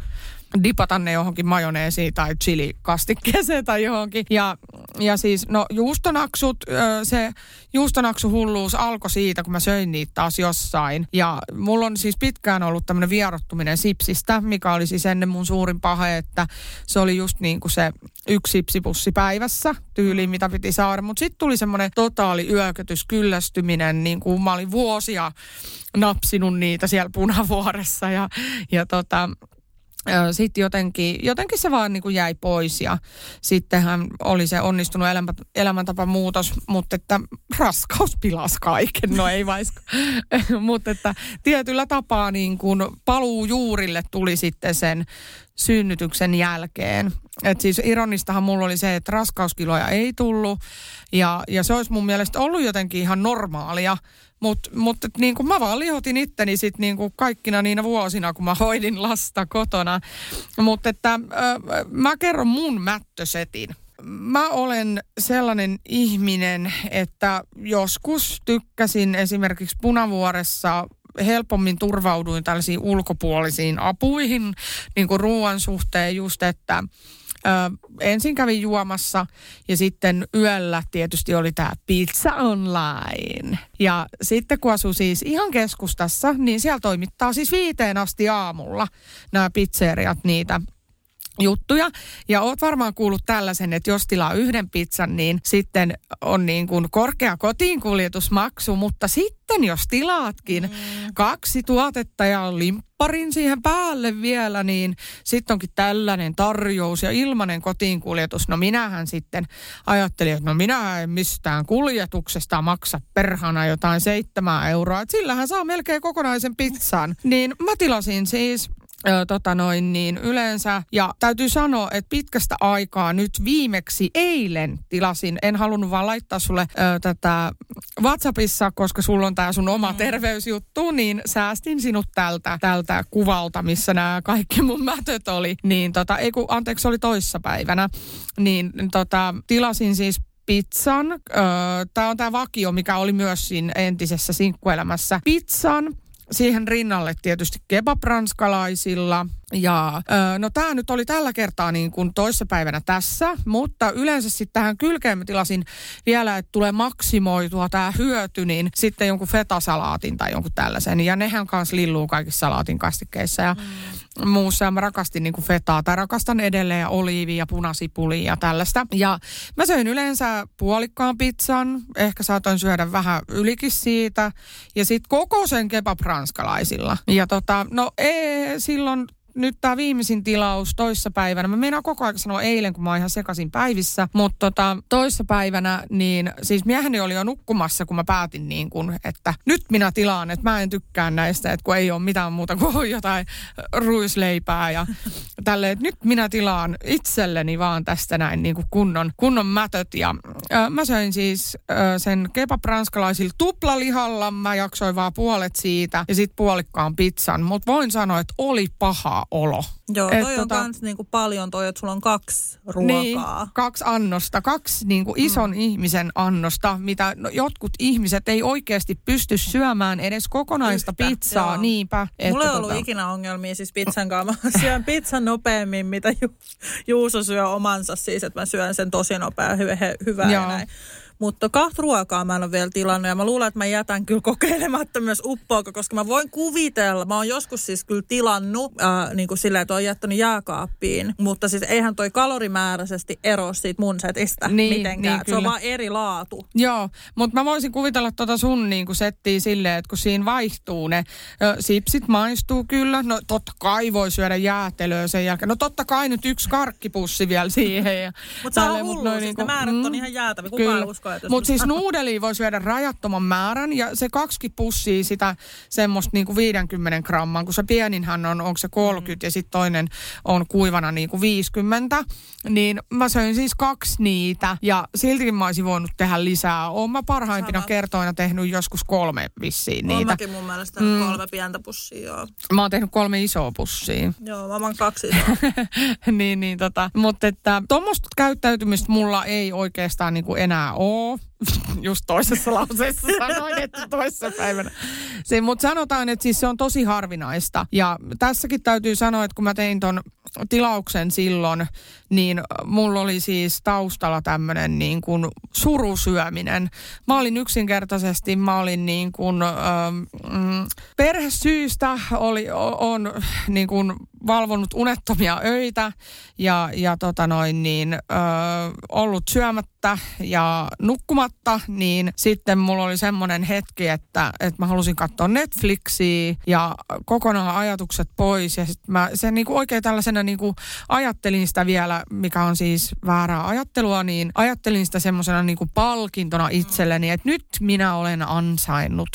dipata ne johonkin majoneesiin tai chilikastikkeeseen tai johonkin. Ja, ja siis, no juustonaksut, se juustonaksuhulluus alkoi siitä, kun mä söin niitä taas jossain. Ja mulla on siis pitkään ollut tämmöinen vierottuminen sipsistä, mikä oli siis ennen mun suurin pahe, että se oli just niin kuin se yksi sipsipussi päivässä tyyliin, mitä piti saada. Mutta sitten tuli semmoinen totaali yökötys, kyllästyminen, niin kuin mä olin vuosia napsinut niitä siellä punavuoressa ja, ja tota, sitten jotenkin, jotenkin se vaan niin kuin jäi pois ja sittenhän oli se onnistunut elämä, elämäntapamuutos, mutta että raskaus pilasi kaiken, no ei vaiska. mutta että tietyllä tapaa niin kuin paluu juurille tuli sitten sen synnytyksen jälkeen. Et siis ironistahan mulla oli se, että raskauskiloja ei tullut ja, ja se olisi mun mielestä ollut jotenkin ihan normaalia, mutta mut, et niin kuin mä vaan lihotin itteni sit niin kuin kaikkina niinä vuosina, kun mä hoidin lasta kotona. Mutta että mä kerron mun mättösetin. Mä olen sellainen ihminen, että joskus tykkäsin esimerkiksi punavuoressa helpommin turvauduin tällaisiin ulkopuolisiin apuihin niin kuin ruoan suhteen just, että Ö, ensin kävin juomassa ja sitten yöllä tietysti oli tämä pizza online. Ja sitten kun asuu siis ihan keskustassa, niin siellä toimittaa siis viiteen asti aamulla nämä pizzeriat niitä juttuja. Ja oot varmaan kuullut tällaisen, että jos tilaa yhden pizzan, niin sitten on niin kuin korkea kotiinkuljetusmaksu, mutta sitten jos tilaatkin mm. kaksi tuotetta ja limpparin siihen päälle vielä, niin sitten onkin tällainen tarjous ja ilmainen kotiinkuljetus. No minähän sitten ajattelin, että no minä en mistään kuljetuksesta maksa perhana jotain seitsemää euroa, että sillähän saa melkein kokonaisen pizzan. Niin mä tilasin siis Ö, tota noin, niin yleensä. Ja täytyy sanoa, että pitkästä aikaa nyt viimeksi eilen tilasin, en halunnut vaan laittaa sulle ö, tätä WhatsAppissa, koska sulla on tämä sun oma mm. terveysjuttu, niin säästin sinut tältä, tältä kuvalta, missä nämä kaikki mun mätöt oli. Niin tota, ei kun, anteeksi, oli toissapäivänä. Niin tota, tilasin siis pizzan. Tämä on tämä vakio, mikä oli myös siinä entisessä sinkkuelämässä. Pizzan, siihen rinnalle tietysti kebabranskalaisilla – ja no tämä nyt oli tällä kertaa niin kuin toissapäivänä tässä, mutta yleensä sitten tähän kylkeen mä tilasin vielä, että tulee maksimoitua tämä hyöty, niin sitten jonkun fetasalaatin tai jonkun tällaisen. Ja nehän kanssa lilluu kaikissa salaatin kastikkeissa ja mm. Muussa. Ja mä rakastin niin kuin fetaa tai rakastan edelleen oliivia ja punasipulia ja tällaista. Ja mä söin yleensä puolikkaan pizzan, ehkä saatoin syödä vähän ylikin siitä. Ja sitten koko sen kebab ranskalaisilla. Ja tota, no ei, silloin nyt tämä viimeisin tilaus toissapäivänä, mä meinaan koko ajan sanoa eilen, kun mä oon ihan sekaisin päivissä, mutta tota, toissapäivänä, niin siis mieheni oli jo nukkumassa, kun mä päätin niin kuin, että nyt minä tilaan, että mä en tykkää näistä, että kun ei ole mitään muuta kuin jotain ruisleipää ja tälleen, että nyt minä tilaan itselleni vaan tästä näin niin kuin kunnon, kunnon mätöt. Ja ö, mä söin siis ö, sen kebab ranskalaisilla tuplalihalla, mä jaksoin vaan puolet siitä ja sitten puolikkaan pizzan, mutta voin sanoa, että oli paha olo. Joo, toi Et on tota, kans niinku paljon toi, että sulla on kaksi ruokaa. Niin, kaksi annosta, kaksi niinku ison mm. ihmisen annosta, mitä no, jotkut ihmiset ei oikeasti pysty syömään edes kokonaista Yhtä, pizzaa, joo. niinpä. Että Mulla ei tota... ollut ikinä ongelmia siis pizzan kanssa. Mä syön pizzan nopeammin, mitä Ju- Juuso syö omansa siis, että mä syön sen tosi nopea, hy- hyvää ja näin. Mutta kahta ruokaa mä en ole vielä tilannut ja mä luulen, että mä jätän kyllä kokeilematta myös uppoako, koska mä voin kuvitella, mä oon joskus siis kyllä tilannut äh, niin kuin silleen, että oon jättänyt jääkaappiin, mutta siis eihän toi kalorimääräisesti ero siitä mun setistä niin, mitenkään. Niin, se on vaan eri laatu. Joo, mutta mä voisin kuvitella tota sun niin kuin settiä silleen, että kun siinä vaihtuu ne ö, sipsit maistuu kyllä, no totta kai voi syödä jäätelöä sen jälkeen. No totta kai nyt yksi karkkipussi vielä siihen. mutta se on hullu, mut siis niin kuin, ne määrät on mm, ihan jäätäviä. Kukaan usko mutta siis nuudelia voi syödä rajattoman määrän ja se kaksi pussia sitä semmoista niinku 50 gramman, kun se pieninhän on, onko se 30 mm. ja sitten toinen on kuivana niinku 50, niin mä söin siis kaksi niitä ja siltikin mä olisin voinut tehdä lisää. Oon mä parhaimpina Sama. kertoina tehnyt joskus kolme vissiin niitä. Oon mäkin mun mielestä mm. kolme pientä pussia, joo. Mä oon tehnyt kolme isoa pussia. Joo, mä oon kaksi isoa. niin, niin tota, mutta että tuommoista käyttäytymistä mulla ei oikeastaan niinku enää ole off Just toisessa lauseessa sanoin, että toisessa päivänä. Se, mutta sanotaan, että siis se on tosi harvinaista. Ja tässäkin täytyy sanoa, että kun mä tein ton tilauksen silloin, niin mulla oli siis taustalla tämmöinen niin kuin surusyöminen. Mä olin yksinkertaisesti, mä olin niin kuin, ähm, perhesyistä oli, on niin kuin valvonut unettomia öitä ja, ja tota noin niin, ö, ollut syömättä ja nukkumatta, niin sitten mulla oli semmoinen hetki, että, että mä halusin katsoa Netflixiä ja kokonaan ajatukset pois. Ja sitten mä sen niin kuin oikein tällaisena niin kuin ajattelin sitä vielä, mikä on siis väärää ajattelua, niin ajattelin sitä semmoisena niin kuin palkintona itselleni, että nyt minä olen ansainnut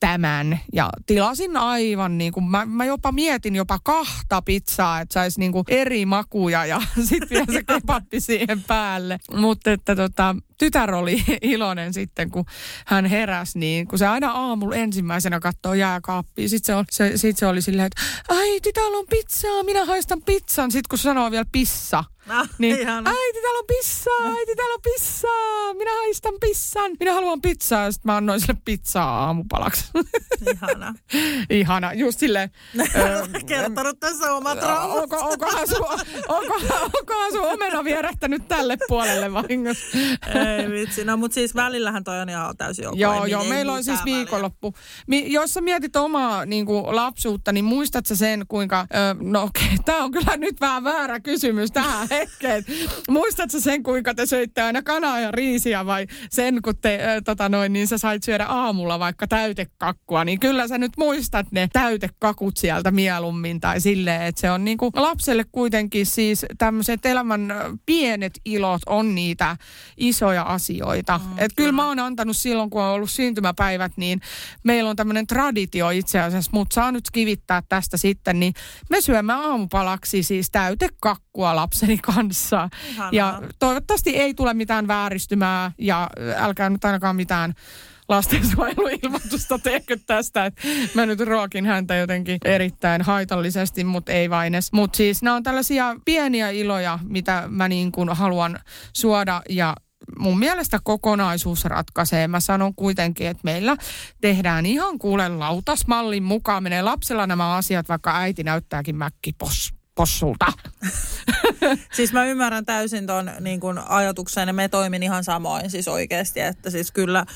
tämän. Ja tilasin aivan niin kuin, mä, mä jopa mietin jopa kahta pizzaa, että saisi niin kuin eri makuja ja sitten vielä se kebappi siihen päälle. Mutta että tota, tytär oli iloinen sitten, kun hän heräsi, niin kun se aina aamulla ensimmäisenä katsoo jääkaappia, sitten se, on, se, sit se oli silleen, että ai, täällä on pizzaa, minä haistan pizzan. Sitten kun sanoo vielä pissa, No, niin, ihana. äiti täällä on pissaa, äiti täällä on pissaa, minä haistan pissan, minä haluan pizzaa. Ja sitten mä annoin sille pizzaa aamupalaksi. Ihana. Ihana, just silleen. Kertonut tässä omat traumat. Onko, onkohan, sun, onko, onkohan sun omena vierähtänyt tälle puolelle vahingossa? Ei vitsi. No mutta siis välillähän toi on ihan täysin ok. Joo, joo, ei meillä on siis viikonloppu. Mi- jos sä mietit omaa niin kuin, lapsuutta, niin muistat sä sen, kuinka... Ö, no okei, okay, tämä on kyllä nyt vähän väärä kysymys tähän hetkeen. Muistat sä sen, kuinka te söitte aina kanaa ja riisiä vai sen, kun te, ö, tota noin, niin sä sait syödä aamulla vaikka täytekakkua, niin kyllä sä nyt muistat ne täytekakut sieltä mieluummin tai silleen, että se on niin kuin lapselle kuitenkin siis tämmöiset elämän pienet ilot on niitä isoja asioita. Mm, Et kyllä mä oon antanut silloin, kun on ollut syntymäpäivät, niin meillä on tämmöinen traditio itse asiassa, mutta saa nyt kivittää tästä sitten, niin me syömme aamupalaksi siis täytekakkua lapseni kanssa. Ihanaa. Ja toivottavasti ei tule mitään vääristymää ja älkää nyt ainakaan mitään lastensuojeluilmoitusta tehkö tästä, että mä nyt ruokin häntä jotenkin erittäin haitallisesti, mutta ei vain edes. Mutta siis nämä on tällaisia pieniä iloja, mitä mä niin kuin haluan suoda ja mun mielestä kokonaisuus ratkaisee. Mä sanon kuitenkin, että meillä tehdään ihan kuule lautasmallin mukaan. Menee lapsella nämä asiat, vaikka äiti näyttääkin mäkkipos possulta. Siis mä ymmärrän täysin ton niin kun ajatuksen ja me toimin ihan samoin siis oikeasti, että siis kyllä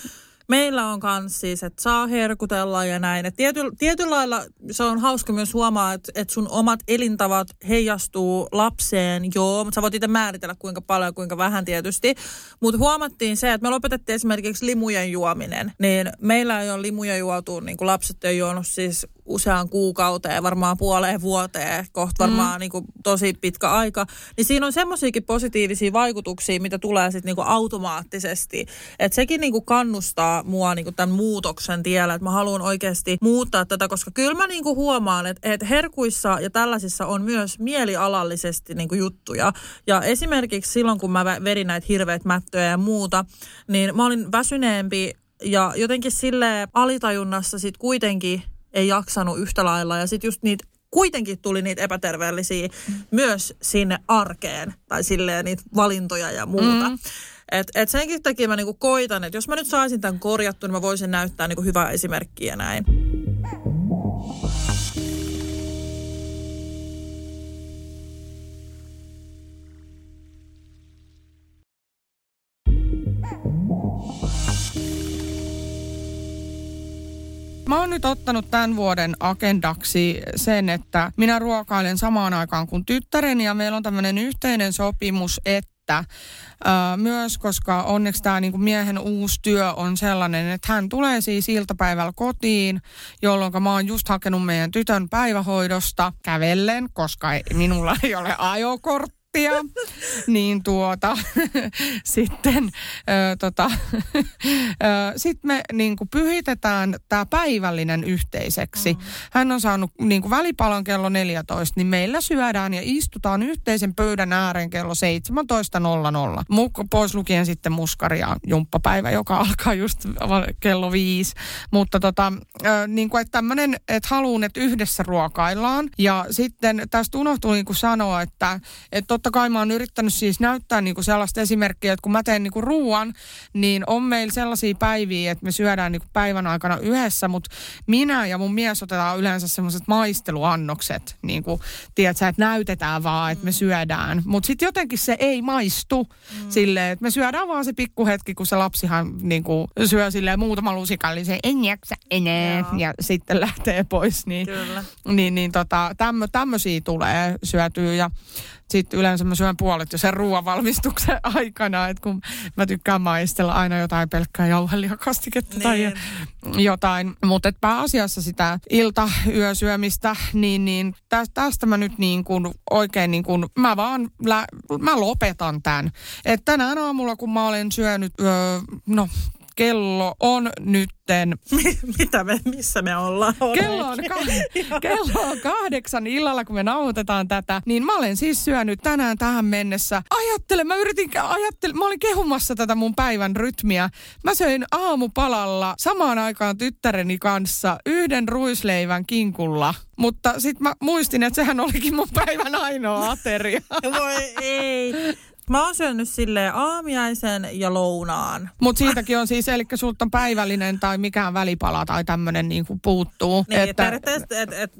meillä on kans siis, että saa herkutella ja näin. Et tiety, tietyllä lailla se on hauska myös huomaa, että, että sun omat elintavat heijastuu lapseen, joo, mutta sä voit itse määritellä kuinka paljon ja kuinka vähän tietysti. Mutta huomattiin se, että me lopetettiin esimerkiksi limujen juominen, niin meillä ei ole limuja juotu, niin kuin lapset ei juonut siis useaan kuukauteen, varmaan puoleen vuoteen, kohta varmaan mm. niin kuin tosi pitkä aika. Niin siinä on semmoisiakin positiivisia vaikutuksia, mitä tulee sitten niin kuin automaattisesti. Että sekin niin kuin kannustaa mua niin kuin tämän muutoksen tiellä, että mä haluan oikeasti muuttaa tätä, koska kyllä mä niin kuin huomaan, että, että herkuissa ja tällaisissa on myös mielialallisesti niin kuin juttuja. Ja esimerkiksi silloin, kun mä vedin näitä hirveät mättöjä ja muuta, niin mä olin väsyneempi ja jotenkin sille alitajunnassa sit kuitenkin ei jaksanut yhtä lailla. Ja sitten just niitä kuitenkin tuli niitä epäterveellisiä mm. myös sinne arkeen tai silleen niitä valintoja ja muuta. Mm. Et, et senkin takia mä niinku koitan, että jos mä nyt saisin tämän korjattua, niin mä voisin näyttää niinku hyvää esimerkkiä näin. Mä oon nyt ottanut tämän vuoden agendaksi sen, että minä ruokailen samaan aikaan kuin tyttäreni ja meillä on tämmöinen yhteinen sopimus, että ää, myös, koska onneksi tämä niinku miehen uusi työ on sellainen, että hän tulee siis iltapäivällä kotiin, jolloin mä oon just hakenut meidän tytön päivähoidosta kävellen, koska ei, minulla ei ole ajokorttia minuuttia, niin tuota, sitten ö, tota, sitten me niin kuin pyhitetään tämä päivällinen yhteiseksi. Hän on saanut niin kuin välipalon kello 14, niin meillä syödään ja istutaan yhteisen pöydän ääreen kello 17.00. Muk- pois lukien sitten muskari ja jumppapäivä, joka alkaa just kello 5. Mutta tota, ö, niin kuin, että tämmöinen, että haluan, että yhdessä ruokaillaan. Ja sitten tästä unohtui niin kuin sanoa, että, että totta kai mä oon yrittänyt siis näyttää niin kuin sellaista esimerkkiä, että kun mä teen niin kuin ruuan, niin on meillä sellaisia päiviä, että me syödään niin kuin päivän aikana yhdessä, mutta minä ja mun mies otetaan yleensä semmoiset maisteluannokset, niin kuin, tiedätkö, että näytetään vaan, että me syödään. Mutta sitten jotenkin se ei maistu mm. silleen, että me syödään vaan se pikkuhetki, kun se lapsihan niin kuin, syö silleen muutama lusikallisen, en jaksa enää, Joo. ja sitten lähtee pois. Niin, Kyllä. niin, niin tota, tämmö, tämmöisiä tulee syötyä ja sitten yleensä mä syön puolet jo sen ruoan valmistuksen aikana, että kun mä tykkään maistella aina jotain pelkkää jauhelihakastiketta niin. tai jotain. Mutta pääasiassa sitä ilta-yösyömistä, niin, niin tä, tästä mä nyt niin kuin oikein niin kuin, mä vaan, lä, mä lopetan tämän. Et tänään aamulla, kun mä olen syönyt, öö, no kello on nytten Mitä me, missä me ollaan? Kello on, ka- kello on kahdeksan illalla, kun me nauhoitetaan tätä. Niin mä olen siis syönyt tänään tähän mennessä. Ajattele, mä yritin, ajattele, mä olin kehumassa tätä mun päivän rytmiä. Mä söin aamupalalla samaan aikaan tyttäreni kanssa yhden ruisleivän kinkulla. Mutta sitten mä muistin, että sehän olikin mun päivän ainoa ateria. Voi ei. Mä oon syönyt silleen aamiaisen ja lounaan. Mutta siitäkin on siis, eli sulta on päivällinen tai mikään välipala tai tämmöinen niin kuin puuttuu. Niin, että periaatteessa, että et,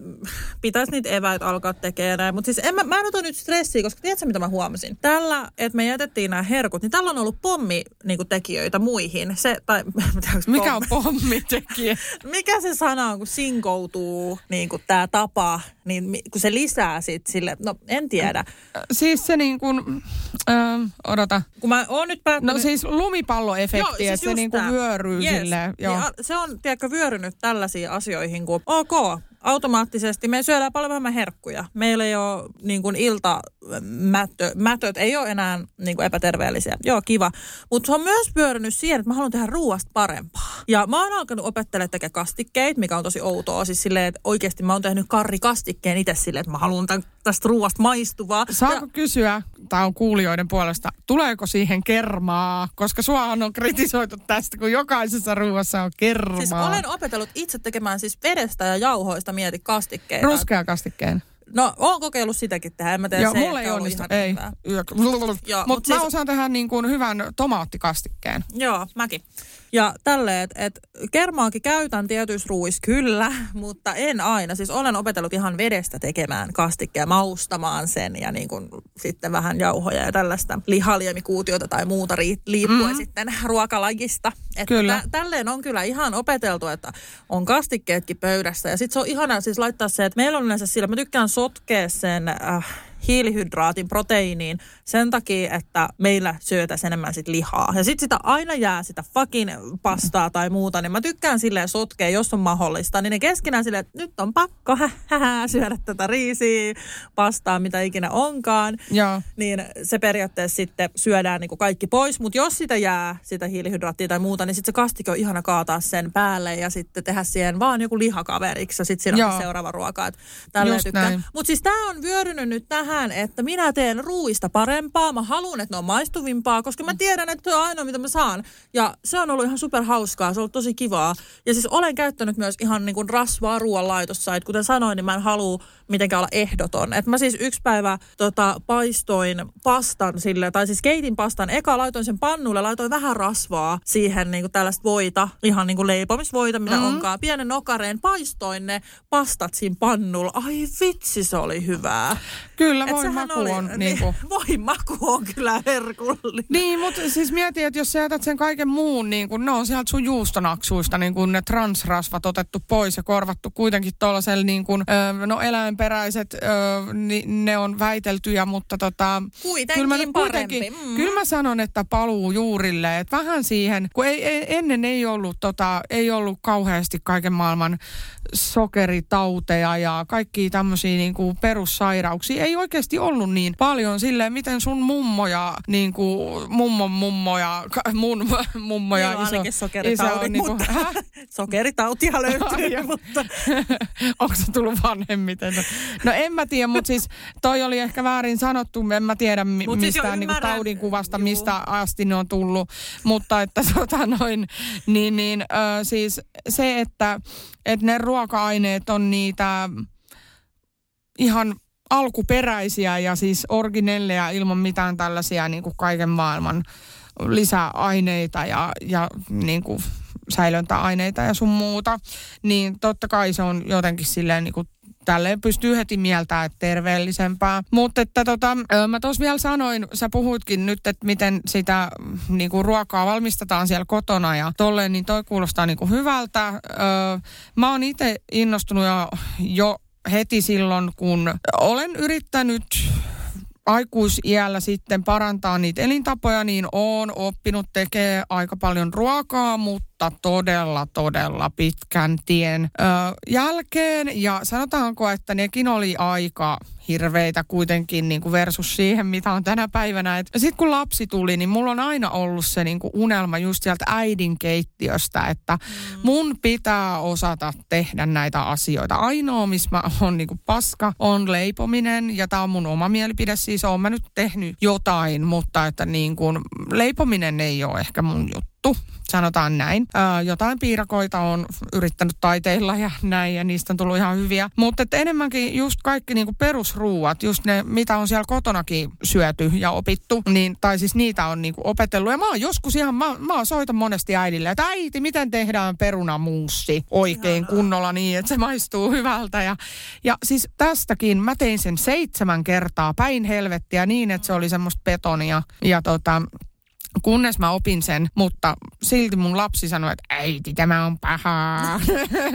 pitäisi niitä eväät alkaa tekemään näin. Mutta siis en, mä, mä en ota nyt stressiä, koska tiedätkö mitä mä huomasin? Tällä, että me jätettiin nämä herkut, niin tällä on ollut pommi niin kuin tekijöitä muihin. Se, tai, Mikä on pommitekijä? Mikä se sana on, kun sinkoutuu niin kuin tämä tapa, niin kun se lisää sit sille, no en tiedä. Siis se niin kuin, äh, odota. Kun mä oon nyt päättänyt... No siis lumipalloefekti, joo, siis että se niin kuin vyöryy yes. silleen. Joo. Niin, se on, tiedätkö, vyörynyt tällaisiin asioihin kuin, ok, automaattisesti me syödään paljon vähemmän herkkuja. Meillä ei ole niin kuin iltamätö, mätöt ei ole enää niin kuin epäterveellisiä. Joo, kiva. Mutta se on myös pyörinyt siihen, että mä haluan tehdä ruoasta parempaa. Ja mä oon alkanut opettelemaan tekemään kastikkeita, mikä on tosi outoa. Siis silleen, että oikeasti mä oon tehnyt karrikastikkeen itse silleen, että mä haluan tämän, tästä ruoasta maistuvaa. Saako ja, kysyä, tämä on kuulijoiden puolesta, tuleeko siihen kermaa? Koska suahan on kritisoitu tästä, kun jokaisessa ruoassa on kermaa. Siis olen opetellut itse tekemään siis vedestä ja jauhoista mieti kastikkeita. Ruskea kastikkeen. No, oon kokeillut sitäkin tehdä. En mä tiedä, Joo, se mulla ei onnistu. Ei. Mutta mut siis... mä osaan tehdä niin kuin hyvän tomaattikastikkeen. Joo, mäkin. Ja tälleen, että et kermaakin käytän tietyissä ruuissa kyllä, mutta en aina. Siis olen opetellut ihan vedestä tekemään kastikkea, maustamaan sen ja niin kuin sitten vähän jauhoja ja tällaista lihaliemikuutiota tai muuta liippuen mm. sitten ruokalajista. Että kyllä. Tä, tälleen on kyllä ihan opeteltu, että on kastikkeetkin pöydässä. Ja sitten se on ihana siis laittaa se, että meillä on yleensä sillä, mä tykkään sotkea sen... Äh, hiilihydraatin, proteiiniin sen takia, että meillä syötäisiin enemmän sit lihaa. Ja sitten sitä aina jää sitä fucking pastaa tai muuta, niin mä tykkään silleen sotkea, jos on mahdollista. Niin ne keskenään silleen, että nyt on pakko hä, hä, hä, syödä tätä riisiä, pastaa, mitä ikinä onkaan. Joo. Niin se periaatteessa sitten syödään niin kuin kaikki pois. Mutta jos sitä jää, sitä hiilihydraattia tai muuta, niin sitten se kastike on ihana kaataa sen päälle ja sitten tehdä siihen vaan joku lihakaveriksi. Ja sitten siinä on seuraava ruoka. Mutta siis tämä on vyörynyt nyt tähän tähän, että minä teen ruuista parempaa. Mä haluan, että ne on maistuvimpaa, koska mä tiedän, että se on ainoa, mitä mä saan. Ja se on ollut ihan super hauskaa, se on ollut tosi kivaa. Ja siis olen käyttänyt myös ihan niin kuin rasvaa ruoanlaitossa. Että kuten sanoin, niin mä en halua mitenkään olla ehdoton. Että mä siis yksi päivä tota, paistoin pastan sille, tai siis keitin pastan. Eka laitoin sen pannulle, laitoin vähän rasvaa siihen niin kuin tällaista voita, ihan niin kuin leipomisvoita, mitä mm-hmm. onkaan. Pienen nokareen paistoin ne pastat siinä pannulla. Ai vitsi, se oli hyvää. Kyllä, voin maku oli, on. Niin, niin kuin... Voin maku on kyllä herkullinen. Niin, mutta siis mieti, että jos sä jätät sen kaiken muun, niin kuin, ne on sieltä sun juustonaksuista, niin kuin ne transrasvat otettu pois ja korvattu kuitenkin tuollaisella niin kuin, no eläinperäiset, niin ne on väiteltyjä, mutta tota... Kuitenkin kyllä mä, kuitenkin, mm. Kyllä mä sanon, että paluu juurille, että vähän siihen, kun ei, ei, ennen ei ollut, tota, ei ollut kauheasti kaiken maailman sokeritauteja ja kaikki tämmöisiä niin kuin perussairauksia. Ei oikeasti ollut niin paljon silleen, miten sun mummo ja niin kuin, mummon mummo ja mun mummo ja iso, iso on, niin kuin, mutta, sokeritautia löytyy, mutta... Onko se tullut vanhemmiten? No en mä tiedä, mutta siis toi oli ehkä väärin sanottu. En mä tiedä mi- Mut mistään siis niin taudin kuvasta, Juu. mistä asti ne on tullut. Mutta että tota noin, niin, niin äh, siis se, että, että ne ruoka-aineet on niitä ihan alkuperäisiä ja siis originelleja ilman mitään tällaisia niin kuin kaiken maailman lisäaineita ja, ja niin kuin säilöntäaineita ja sun muuta, niin totta kai se on jotenkin silleen niin kuin tälleen pystyy heti mieltämään, että terveellisempää. Mutta että tota, mä tuossa vielä sanoin, sä puhuitkin nyt, että miten sitä niinku, ruokaa valmistetaan siellä kotona ja tolleen, niin toi kuulostaa niinku, hyvältä. Öö, mä oon itse innostunut jo, jo heti silloin, kun olen yrittänyt aikuisiällä sitten parantaa niitä elintapoja, niin on oppinut tekemään aika paljon ruokaa, mutta todella, todella pitkän tien ö, jälkeen. Ja sanotaanko, että nekin oli aika hirveitä kuitenkin niin kuin versus siihen, mitä on tänä päivänä. Sitten kun lapsi tuli, niin mulla on aina ollut se niin kuin unelma just sieltä äidin keittiöstä, että mm. mun pitää osata tehdä näitä asioita. Ainoa, missä mä on niin kuin paska, on leipominen ja tämä on mun oma mielipide. Siis oon mä nyt tehnyt jotain, mutta että niin kuin, leipominen ei ole ehkä mun juttu sanotaan näin. Ää, jotain piirakoita on yrittänyt taiteilla ja näin, ja niistä on tullut ihan hyviä. Mutta enemmänkin just kaikki niinku perusruuat, just ne, mitä on siellä kotonakin syöty ja opittu, niin, tai siis niitä on niinku opetellut. Ja mä oon joskus ihan, mä, mä soitan monesti äidille, että äiti, miten tehdään perunamuussi oikein kunnolla niin, että se maistuu hyvältä. Ja, ja siis tästäkin mä tein sen seitsemän kertaa päin helvettiä niin, että se oli semmoista betonia. Ja tota, Kunnes mä opin sen, mutta silti mun lapsi sanoi, että äiti, tämä on pahaa.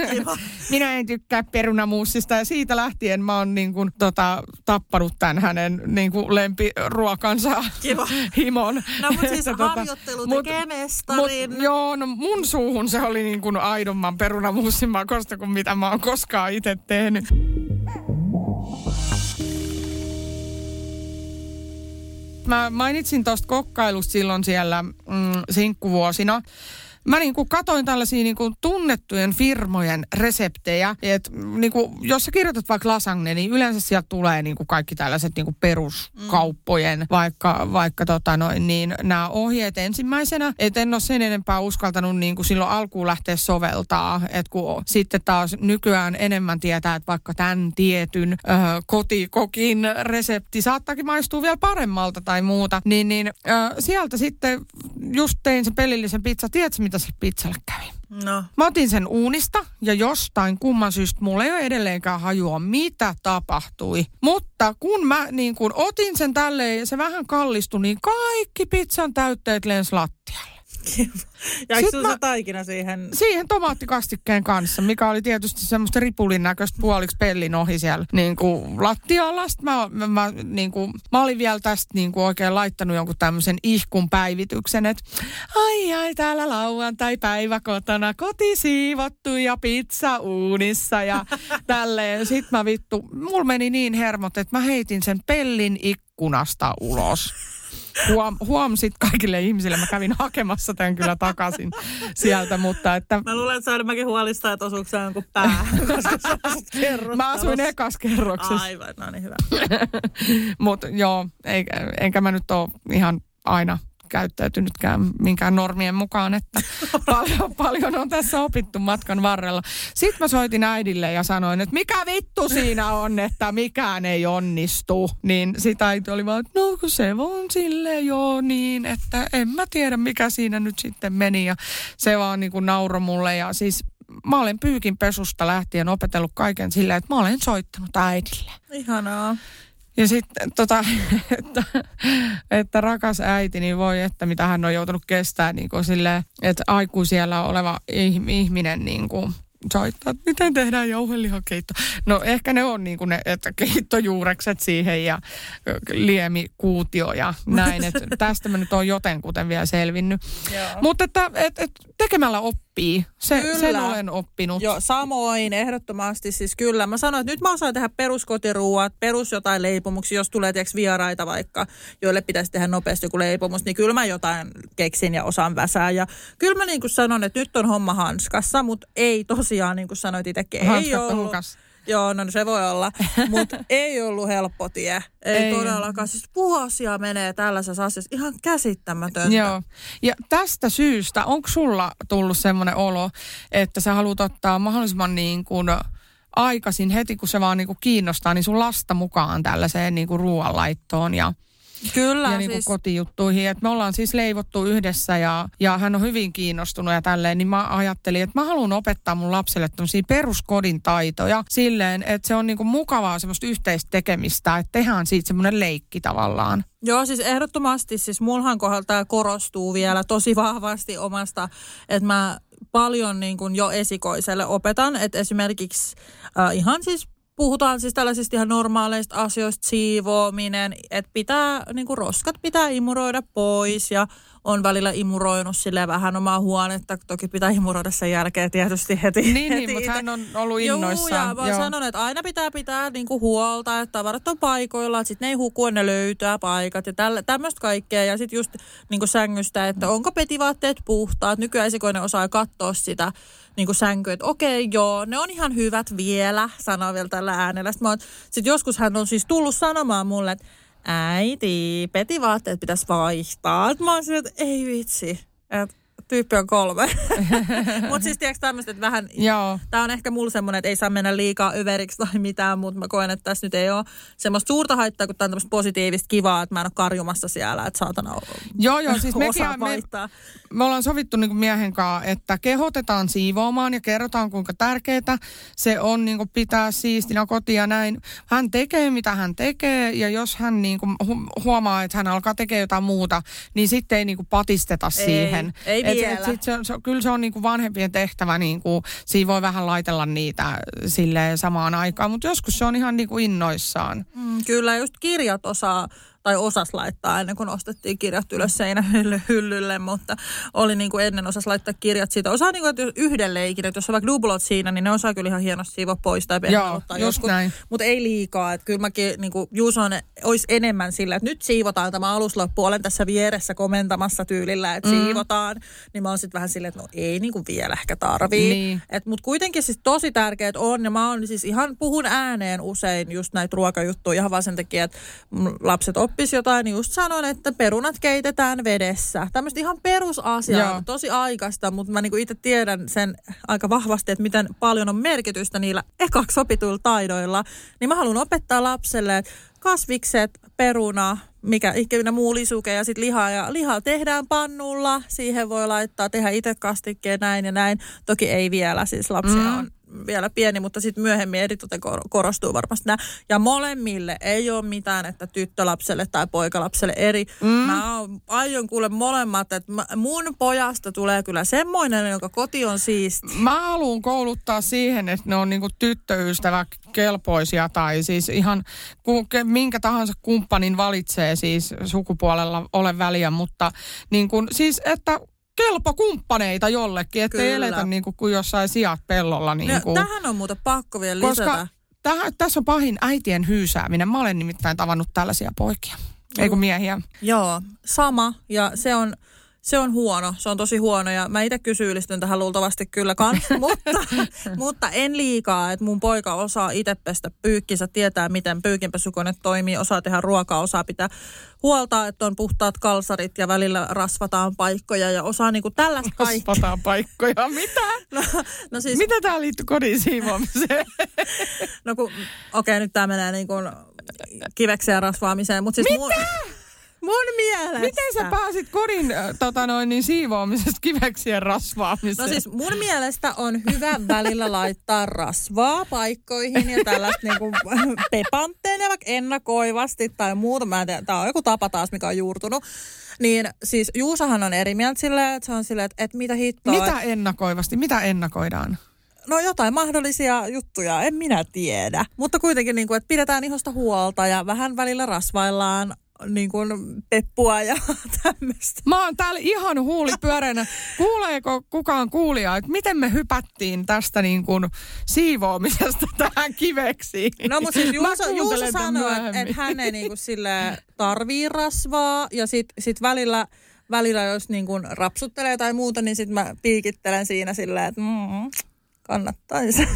Minä en tykkää perunamuussista ja siitä lähtien mä oon niin kuin, tota, tappanut tämän hänen niin kuin lempiruokansa Kiva. himon. No mutta siis tota, harjoittelu tekee mut, mestarin. Mut, joo, no mun suuhun se oli niin kuin aidomman perunamuussin makosta kuin mitä mä oon koskaan itse tehnyt. Mä mainitsin tuosta kokkailusta silloin siellä mm, sinkkuvuosina mä niin kuin katoin tällaisia niin kuin tunnettujen firmojen reseptejä. Et niin kuin, jos sä kirjoitat vaikka lasagne, niin yleensä sieltä tulee niin kuin kaikki tällaiset niin kuin peruskauppojen, mm. vaikka, vaikka tota noin, niin nämä ohjeet ensimmäisenä. Et en ole sen enempää uskaltanut niin kuin silloin alkuun lähteä soveltaa. Et kun sitten taas nykyään enemmän tietää, että vaikka tämän tietyn ö, kotikokin resepti saattaakin maistua vielä paremmalta tai muuta, niin, niin ö, sieltä sitten just tein sen pelillisen pizza. Tiedätkö, mitä se pizzalle kävi? No. Mä otin sen uunista ja jostain kumman syystä mulla ei ole edelleenkään hajua, mitä tapahtui. Mutta kun mä niin kun otin sen tälleen ja se vähän kallistui, niin kaikki pizzan täytteet lens lattialle. Jäikö se taikina siihen? Siihen tomaattikastikkeen kanssa, mikä oli tietysti semmoista ripulin näköistä puoliksi pellin ohi siellä niin kuin lattialla. mä, mä, mä, niin kuin, mä olin vielä tästä niin kuin oikein laittanut jonkun tämmöisen ihkun päivityksen, että ai ai täällä lauantai-päivä kotona, koti siivottu ja pizza uunissa ja tälleen. Sitten mä vittu, mulla meni niin hermot, että mä heitin sen pellin ikkunasta ulos huom, huom sit kaikille ihmisille. Mä kävin hakemassa tämän kyllä takaisin sieltä, mutta että... Mä luulen, että sä enemmänkin huolista, että osuuko se jonkun päähän, Mä asuin ekas kerroksessa. Aivan, no niin hyvä. mutta joo, eikä, enkä mä nyt ole ihan aina käyttäytynytkään minkään normien mukaan, että paljon, paljon on tässä opittu matkan varrella. Sitten mä soitin äidille ja sanoin, että mikä vittu siinä on, että mikään ei onnistu. Niin sitä äiti oli vaan, että no kun se on sille joo niin, että en mä tiedä mikä siinä nyt sitten meni. Ja se vaan niin kuin nauro mulle ja siis mä olen pyykin pesusta lähtien opetellut kaiken silleen, että mä olen soittanut äidille. Ihanaa. Ja sitten, tota, että, että rakas äiti, niin voi, että mitä hän on joutunut kestämään, niin kuin silleen, että aikuisiellä oleva ihminen niin kuin soittaa, että miten tehdään jauhelihakeitto. No ehkä ne on niin kuin ne, että keittojuurekset siihen ja liemikuutio ja näin. Että tästä mä nyt on jotenkuten vielä selvinnyt. Mutta että et, et, tekemällä oppii. Se, kyllä. Sen olen oppinut. Joo, samoin ehdottomasti. Siis kyllä. Mä sanoin, että nyt mä osaan tehdä peruskotiruuat, perus jotain leipomuksia, jos tulee tiiäks, vieraita vaikka, joille pitäisi tehdä nopeasti joku leipomus, niin kyllä mä jotain keksin ja osaan väsää. Ja kyllä mä niin kuin sanon, että nyt on homma hanskassa, mutta ei tosiaan, niin kuin sanoit itsekin, ei ollut. Hukas. Joo, no se voi olla. Mutta ei ollut helppo tie. Ei, ei todellakaan. Siis vuosia menee tällaisessa asiassa. Ihan käsittämätöntä. Joo. Ja tästä syystä, onko sulla tullut semmoinen olo, että sä haluat ottaa mahdollisimman niin kuin aikaisin heti, kun se vaan niin kuin kiinnostaa, niin sun lasta mukaan tällaiseen niin kuin ruoanlaittoon ja Kyllä, ja niin kuin siis... kotijuttuihin. Et me ollaan siis leivottu yhdessä ja, ja hän on hyvin kiinnostunut ja tälleen, niin mä ajattelin, että mä haluan opettaa mun lapselle tämmöisiä peruskodin taitoja silleen, että se on niin kuin mukavaa semmoista yhteistä tekemistä, että tehdään siitä semmoinen leikki tavallaan. Joo, siis ehdottomasti, siis mulhan kohdalla tämä korostuu vielä tosi vahvasti omasta, että mä paljon niin kuin jo esikoiselle opetan, että esimerkiksi äh, ihan siis puhutaan siis tällaisista ihan normaaleista asioista, siivoaminen, että pitää, niin kuin roskat pitää imuroida pois ja on välillä imuroinut sille vähän omaa huonetta. Toki pitää imuroida sen jälkeen tietysti heti. Niin, heti niin mutta hän on ollut Joo, innoissaan. ja mä sanon, että aina pitää pitää niinku huolta, että tavarat on paikoilla, että sitten ne ei huku, ne löytää paikat ja tämmöistä kaikkea. Ja sitten just niinku sängystä, että onko petivaatteet puhtaat. Nykyään esikoinen osaa katsoa sitä niinku sänkyä, että okei, joo, ne on ihan hyvät vielä, sanoo vielä tällä äänellä. Sitten sit joskus hän on siis tullut sanomaan mulle, että äiti, petivaatteet pitäisi vaihtaa. Mä oon että ei vitsi. Et tyyppi on kolme. mutta siis tiedätkö tämmöistä, että vähän, tämä on ehkä mulla semmoinen, että ei saa mennä liikaa överiksi tai mitään, mutta mä koen, että tässä nyt ei ole semmoista suurta haittaa, kun tämä on tämmöistä positiivista kivaa, että mä en ole karjumassa siellä, että saatana Joo, joo, siis mekin, me, me ollaan sovittu niin miehen kanssa, että kehotetaan siivoamaan ja kerrotaan kuinka tärkeää se on niin kuin pitää siistinä kotia näin. Hän tekee mitä hän tekee ja jos hän niin kuin hu- huomaa, että hän alkaa tekemään jotain muuta, niin sitten ei niin kuin patisteta Ei, siihen. ei Et- vielä. Et sit se, se, kyllä se on niin kuin vanhempien tehtävä, niin kuin, siinä voi vähän laitella niitä silleen samaan aikaan, mutta joskus se on ihan niin kuin innoissaan. Mm, kyllä, just kirjat osaa, tai osas laittaa ennen kuin ostettiin kirjat ylös seinähyllylle, mutta oli niin kuin ennen osas laittaa kirjat siitä. Osaa niin kuin, että yhden leikin, että jos on vaikka dublot siinä, niin ne osaa kyllä ihan hienosti siivoa pois tai pehmeuttaa just näin. Mutta ei liikaa, että kyllä mäkin, niin kuin Juuso on, olisi enemmän sillä, että nyt siivotaan tämä alusloppu, olen tässä vieressä komentamassa tyylillä, että mm. siivotaan, niin mä oon sitten vähän silleen, että no ei niin kuin vielä ehkä tarvii. Niin. Mutta kuitenkin siis tosi tärkeät on, ja mä oon siis ihan puhun ääneen usein just näitä ruokajuttuja ihan vaan sen takia, että lapset oppis jotain, niin just sanon, että perunat keitetään vedessä. Tämmöistä ihan perusasiaa, Joo. tosi aikaista, mutta mä niinku itse tiedän sen aika vahvasti, että miten paljon on merkitystä niillä ekaksi opituilla taidoilla. Niin mä haluan opettaa lapselle, että kasvikset, peruna, mikä ikinä muu lisuke ja sitten lihaa. Ja lihaa tehdään pannulla, siihen voi laittaa, tehdä itse kastikkeen näin ja näin. Toki ei vielä, siis lapsia mm. on vielä pieni, mutta sitten myöhemmin eritoten kor- korostuu varmasti nämä. Ja molemmille ei ole mitään, että tyttölapselle tai poikalapselle eri. Mm. Mä aion kuule molemmat, että mun pojasta tulee kyllä semmoinen, jonka koti on siisti. Mä haluan kouluttaa siihen, että ne on niinku tyttöystävä kelpoisia tai siis ihan minkä tahansa kumppanin valitsee siis sukupuolella ole väliä, mutta niin kuin, siis että kelpo kumppaneita jollekin, ettei Kyllä. eletä niin kuin, kuin jossain sijat pellolla. Niin No, kuin. tähän on muuten pakko vielä lisätä. Koska tähän, tässä on pahin äitien hyysääminen. Mä olen nimittäin tavannut tällaisia poikia, ei kun miehiä. Joo, sama. Ja se on, se on huono. Se on tosi huono. Ja mä itse kysyylistyn tähän luultavasti kyllä kans. mutta, mutta en liikaa, että mun poika osaa itse pestä pyykkinsä, tietää miten pyykinpesukone toimii, osaa tehdä ruokaa, osaa pitää huolta, että on puhtaat kalsarit ja välillä rasvataan paikkoja ja osaa niinku tällaista kaikkea. Kasvataan paikkoja. Mitä? No, no siis, Mitä tää liittyy kodin siivoamiseen? no kun, okei okay, nyt tää menee niin kuin kivekseen rasvaamiseen, mutta siis mun, mun mielestä. Miten sä pääsit kodin äh, tota noin, niin siivoamisesta kiveksien rasvaamiseen? No siis mun mielestä on hyvä välillä laittaa rasvaa paikkoihin ja tällaista niinku pepantteja vaikka ennakoivasti tai muuta. Mä en tiedä, tää on joku tapa taas, mikä on juurtunut. Niin siis Juusahan on eri mieltä silleen, että se on silleen, että, että mitä hittoa. Mitä ennakoivasti? Mitä ennakoidaan? No jotain mahdollisia juttuja, en minä tiedä. Mutta kuitenkin, niin kuin, että pidetään ihosta huolta ja vähän välillä rasvaillaan niin kuin peppua ja tämmöistä. Mä oon täällä ihan huuli pyöreänä. Kuuleeko kukaan kuulija, että miten me hypättiin tästä niin kuin siivoamisesta tähän kiveksiin? No mutta siis Juuso, Juuso sanoi, että et hän ei niinku sille tarvii rasvaa ja sit, sit välillä, välillä jos niinku rapsuttelee tai muuta, niin sit mä piikittelen siinä silleen, että mm, kannattaisi.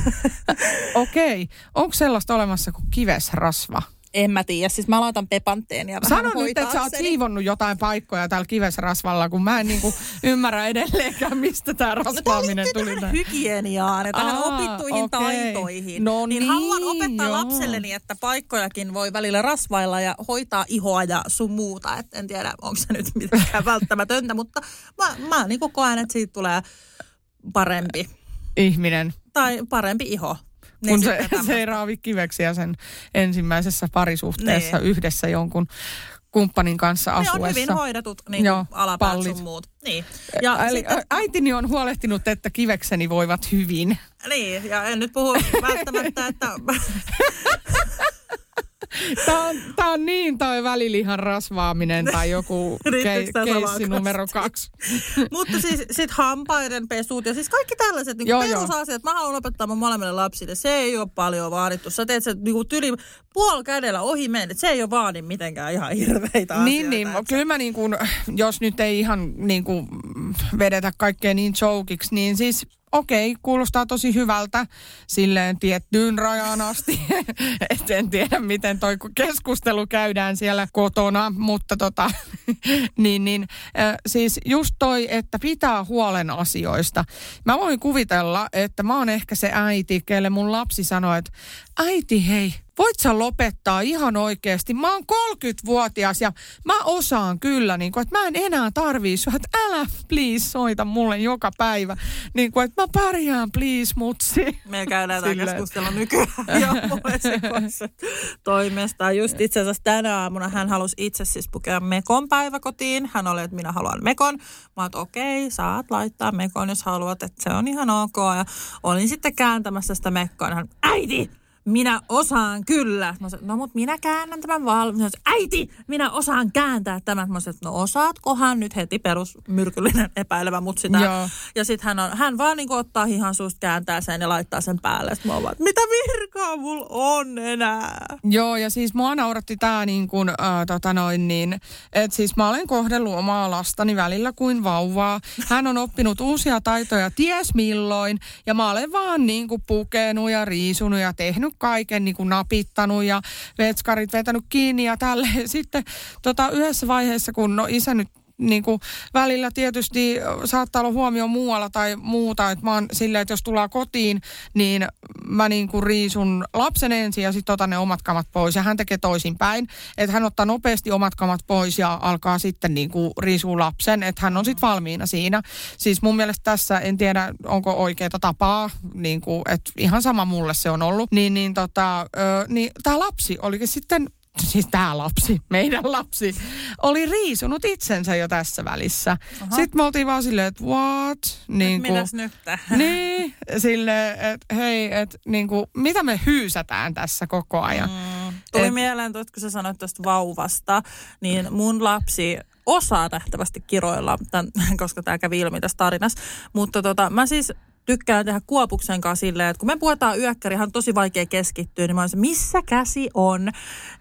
Okei. Onko sellaista olemassa kuin kivesrasva? En mä tiedä, siis mä laitan pepantteenia vähän Sano nyt, että sä oot siivonnut jotain paikkoja täällä kivesrasvalla, kun mä en niinku ymmärrä edelleenkään, mistä tää No, tämä rasvaaminen liittyy tuli. tähän hygieniaan ja tähän Aa, opittuihin okei. taitoihin. No niin, niin, haluan opettaa joo. lapselleni, että paikkojakin voi välillä rasvailla ja hoitaa ihoa ja sun muuta. Et en tiedä, onko se nyt mitenkään välttämätöntä, mutta mä, mä niin koen, että siitä tulee parempi. Ihminen, Tai parempi iho. Niin kun se, se ei raavi kiveksiä sen ensimmäisessä parisuhteessa Niin. yhdessä jonkun kumppanin kanssa Ne asuessa. on hyvin hoidetut niin Joo, alapäät sun muut. Niin. Ja, Eli sitten, äitini on huolehtinut, että kivekseni voivat hyvin. niin, ja en nyt puhu välttämättä, että Tämä on, tää on niin toi välilihan rasvaaminen tai joku tää keissi numero kaksi. Mutta siis sit hampaiden pesut ja siis kaikki tällaiset niin Joo, joo. perusasiat. Mä haluan opettaa mun molemmille lapsille. Se ei ole paljon vaadittu. Sä teet se niin tyli puol kädellä ohi mennyt. Se ei ole vaadi mitenkään ihan hirveitä asioita. Niin, niin. Et Kyllä mä niin kuin, jos nyt ei ihan niin kuin vedetä kaikkea niin jokiksi, niin siis okei, kuulostaa tosi hyvältä silleen tiettyyn rajaan asti. Et en tiedä, miten toi keskustelu käydään siellä kotona, mutta tota, niin, niin, siis just toi, että pitää huolen asioista. Mä voin kuvitella, että mä oon ehkä se äiti, kelle mun lapsi sanoi, että äiti hei, voit sä lopettaa ihan oikeasti. Mä oon 30-vuotias ja mä osaan kyllä, niin kuin, että mä en enää tarvii sua, että älä please soita mulle joka päivä. Niin kuin, että mä pärjään please mutsi. Me käydään tämä keskustelu nykyään jo toimesta. Just itse asiassa tänä aamuna hän halusi itse siis pukea mekon päiväkotiin. Hän oli, että minä haluan mekon. Mä oon, että okei, saat laittaa mekon, jos haluat, että se on ihan ok. Ja olin sitten kääntämässä sitä mekkoa. Hän, äiti, minä osaan kyllä. Mä sanoin, no mut minä käännän tämän valmiin. Äiti, minä osaan kääntää tämän. Mä sanoin, no osaatkohan nyt heti perusmyrkyllinen epäilevä mut sitä. Joo. Ja sitten hän, on, hän vaan niinku ottaa hihan suusta, kääntää sen ja laittaa sen päälle. Sitten mä oon mitä virkaa mulla on enää? Joo, ja siis mua nauratti tää niin kuin, äh, tota noin niin, että siis mä olen kohdellut omaa lastani välillä kuin vauvaa. Hän on oppinut uusia taitoja ties milloin, ja mä olen vaan niin kuin pukenut ja riisunut ja tehnyt kaiken, niin kuin napittanut ja vetskarit vetänyt kiinni ja tälle. Sitten tota, yhdessä vaiheessa, kun no isä nyt niin kuin välillä tietysti saattaa olla huomio muualla tai muuta, että mä oon silleen, että jos tullaan kotiin, niin mä niin kuin riisun lapsen ensin ja sitten otan ne omat kamat pois. Ja hän tekee toisinpäin, että hän ottaa nopeasti omat kamat pois ja alkaa sitten niin kuin riisua lapsen, että hän on sitten valmiina siinä. Siis mun mielestä tässä, en tiedä onko oikeita tapaa, niin kuin, että ihan sama mulle se on ollut, niin, niin, tota, niin tämä lapsi olikin sitten siis tämä lapsi, meidän lapsi, oli riisunut itsensä jo tässä välissä. Aha. Sitten me oltiin vaan silleen, että what? Niin kuin, Mitäs nyt? niin, silleen, että hei, että niin kuin, mitä me hyysätään tässä koko ajan. Mm, Tuli Et- mieleen, tuosta, kun sä sanoit tuosta vauvasta, niin mun lapsi osaa nähtävästi kiroilla, tämän, koska tämä kävi ilmi tässä tarinassa. Mutta tota, mä siis tykkään tehdä kuopuksen kanssa silleen, että kun me puhutaan yökkäri, hän on tosi vaikea keskittyä, niin mä se, missä käsi on?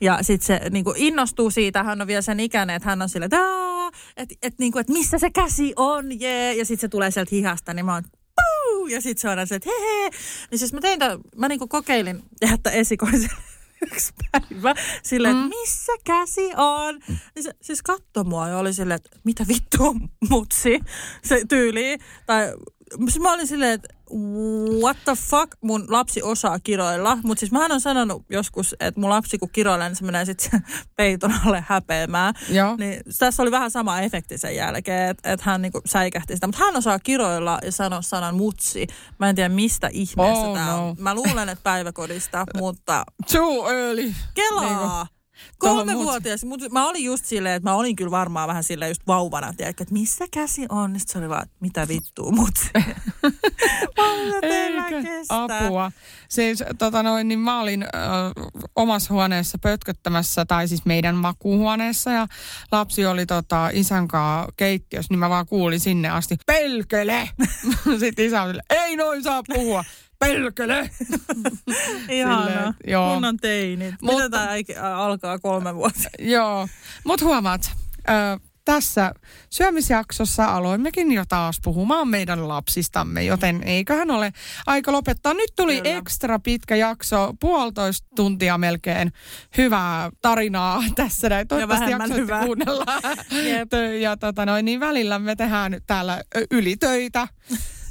Ja sitten se niin innostuu siitä, hän on vielä sen ikäinen, että hän on silleen, että et, et, niin kuin, että missä se käsi on, jee. Ja sitten se tulee sieltä hihasta, niin mä oon, puu! Ja sitten se on se, että he, he. Niin siis mä tein tämän, mä niinku kokeilin tehdä tämän esikoisen yksi päivä silleen, että missä käsi on? Niin se siis katsoi mua ja oli silleen, että mitä vittu mutsi se tyyli. Tai siis mä olin silleen, että what the fuck, mun lapsi osaa kiroilla. Mutta siis mähän on sanonut joskus, että mun lapsi kun kiroilee, niin se menee sitten peiton alle häpeämään. Joo. Niin tässä oli vähän sama efekti sen jälkeen, että et hän niinku säikähti sitä. Mutta hän osaa kiroilla ja sanoa sanan mutsi. Mä en tiedä mistä ihmeestä Oh, tämä no. on. Mä luulen, että päiväkodista, mutta Too early. kelaa. Niinku, tohon Kolmevuotias, mutta mä olin just silleen, että mä olin kyllä varmaan vähän silleen just vauvana, tiedätkö, että missä käsi on? Sitten se oli vaan, että mitä vittua, mut. Apua. Siis tota noin, niin mä olin ö, omassa huoneessa pötköttämässä, tai siis meidän makuuhuoneessa, ja lapsi oli tota, isän kanssa keittiössä, niin mä vaan kuulin sinne asti, pelkele! Sitten isä oli, ei noin saa puhua, pelkele! Ihana. Silleen, joo. Kunnon teinit. Mutta- Mitä tämä alkaa kolme vuotta? Joo, mutta huomaat, ö, tässä syömisjaksossa aloimmekin jo taas puhumaan meidän lapsistamme, joten eiköhän ole aika lopettaa. Nyt tuli Kyllä. ekstra pitkä jakso, puolitoista tuntia melkein hyvää tarinaa tässä näin. Toivottavasti vähemmän jaksoitte hyvää. kuunnella. Jep. ja tota noin, niin välillä me tehdään nyt täällä ylitöitä.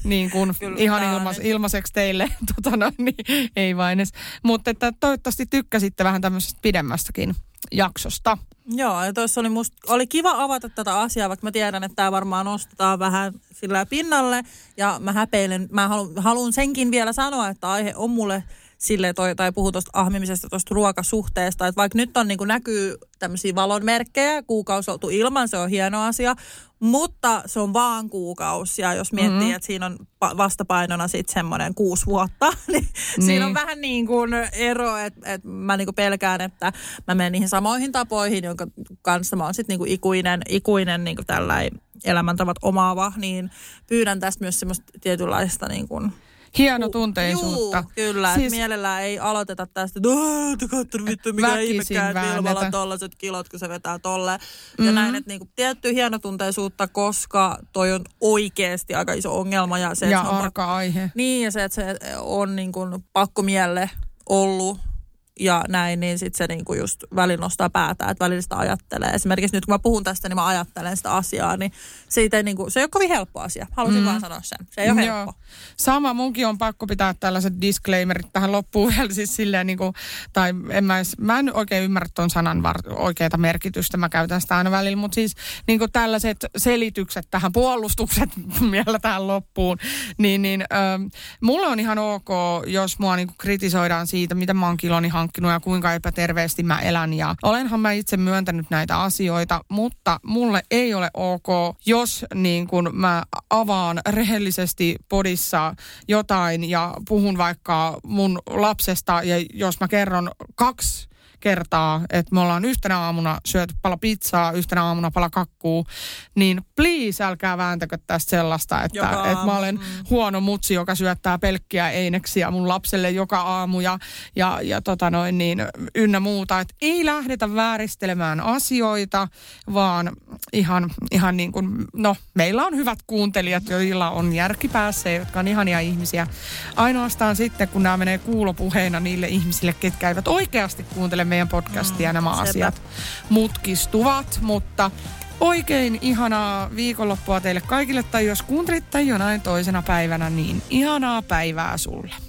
Niin kuin Kyllä, ihan nyt- ilmaiseksi teille, tota noin, niin, ei vain edes. Mutta että toivottavasti tykkäsitte vähän tämmöisestä pidemmästäkin jaksosta. Joo, ja tuossa oli, musta, oli kiva avata tätä asiaa, vaikka mä tiedän, että tämä varmaan nostetaan vähän sillä pinnalle. Ja mä häpeilen, mä haluan senkin vielä sanoa, että aihe on mulle sille toi, tai puhuu tuosta ahmimisesta, tuosta ruokasuhteesta, että vaikka nyt on niin kuin näkyy tämmöisiä valonmerkkejä, kuukausi oltu ilman, se on hieno asia, mutta se on vaan kuukausi. Ja jos miettii, mm-hmm. että siinä on vastapainona sitten semmoinen kuusi vuotta, niin, niin. siinä on vähän niin kuin ero, että, että mä niin kuin pelkään, että mä menen niihin samoihin tapoihin, jonka kanssa mä oon sitten niin kuin ikuinen, ikuinen niin kuin tällainen elämäntavat omaava, niin pyydän tästä myös semmoista tietynlaista niin kuin hienotunteisuutta. Juu, kyllä. Siis, mielellään ei aloiteta tästä, että katso vittu, mikä ihmekään Vilmalla tollaset kilot, kun se vetää tolle. Mm-hmm. Ja näin, että niinku, tietty hienotunteisuutta, koska toi on oikeasti aika iso ongelma. Ja, se, ja arka on, aihe. Niin, ja se, että se on niin kuin pakkomielle ollut ja näin, niin sitten se niinku just välin nostaa päätä, että välillä sitä ajattelee. Esimerkiksi nyt kun mä puhun tästä, niin mä ajattelen sitä asiaa, niin siitä ei niinku, se ei ole kovin helppo asia. Halusin mm. vaan sanoa sen. Se ei ole Joo. helppo. Sama, munkin on pakko pitää tällaiset disclaimerit tähän loppuun vielä siis silleen niinku, tai en mä, edes, mä en oikein ymmärrä ton sanan var, oikeita merkitystä, mä käytän sitä aina välillä, mutta siis niinku tällaiset selitykset tähän, puolustukset vielä tähän loppuun, niin, niin ähm, mulle on ihan ok, jos mua niinku kritisoidaan siitä, mitä mä oon kiloni hankkinut ja kuinka epäterveesti mä elän. Ja olenhan mä itse myöntänyt näitä asioita, mutta mulle ei ole ok, jos niin kun mä avaan rehellisesti podissa jotain ja puhun vaikka mun lapsesta ja jos mä kerron kaksi kertaa, että me ollaan yhtenä aamuna syöty pala pizzaa, yhtenä aamuna pala kakkuu, niin please älkää vääntäkö tästä sellaista, että, joka että mä olen mm. huono mutsi, joka syöttää pelkkiä eineksiä mun lapselle joka aamu ja, ja, ja tota noin niin, ynnä muuta. Että ei lähdetä vääristelemään asioita, vaan ihan, ihan niin kuin, no meillä on hyvät kuuntelijat, joilla on järki päässä, jotka on ihania ihmisiä. Ainoastaan sitten, kun nämä menee kuulopuheina niille ihmisille, ketkä eivät oikeasti kuuntele meidän podcastia mm, nämä sepä. asiat mutkistuvat, mutta oikein ihanaa viikonloppua teille kaikille, tai jos kuuntelitte jonain toisena päivänä, niin ihanaa päivää sulle.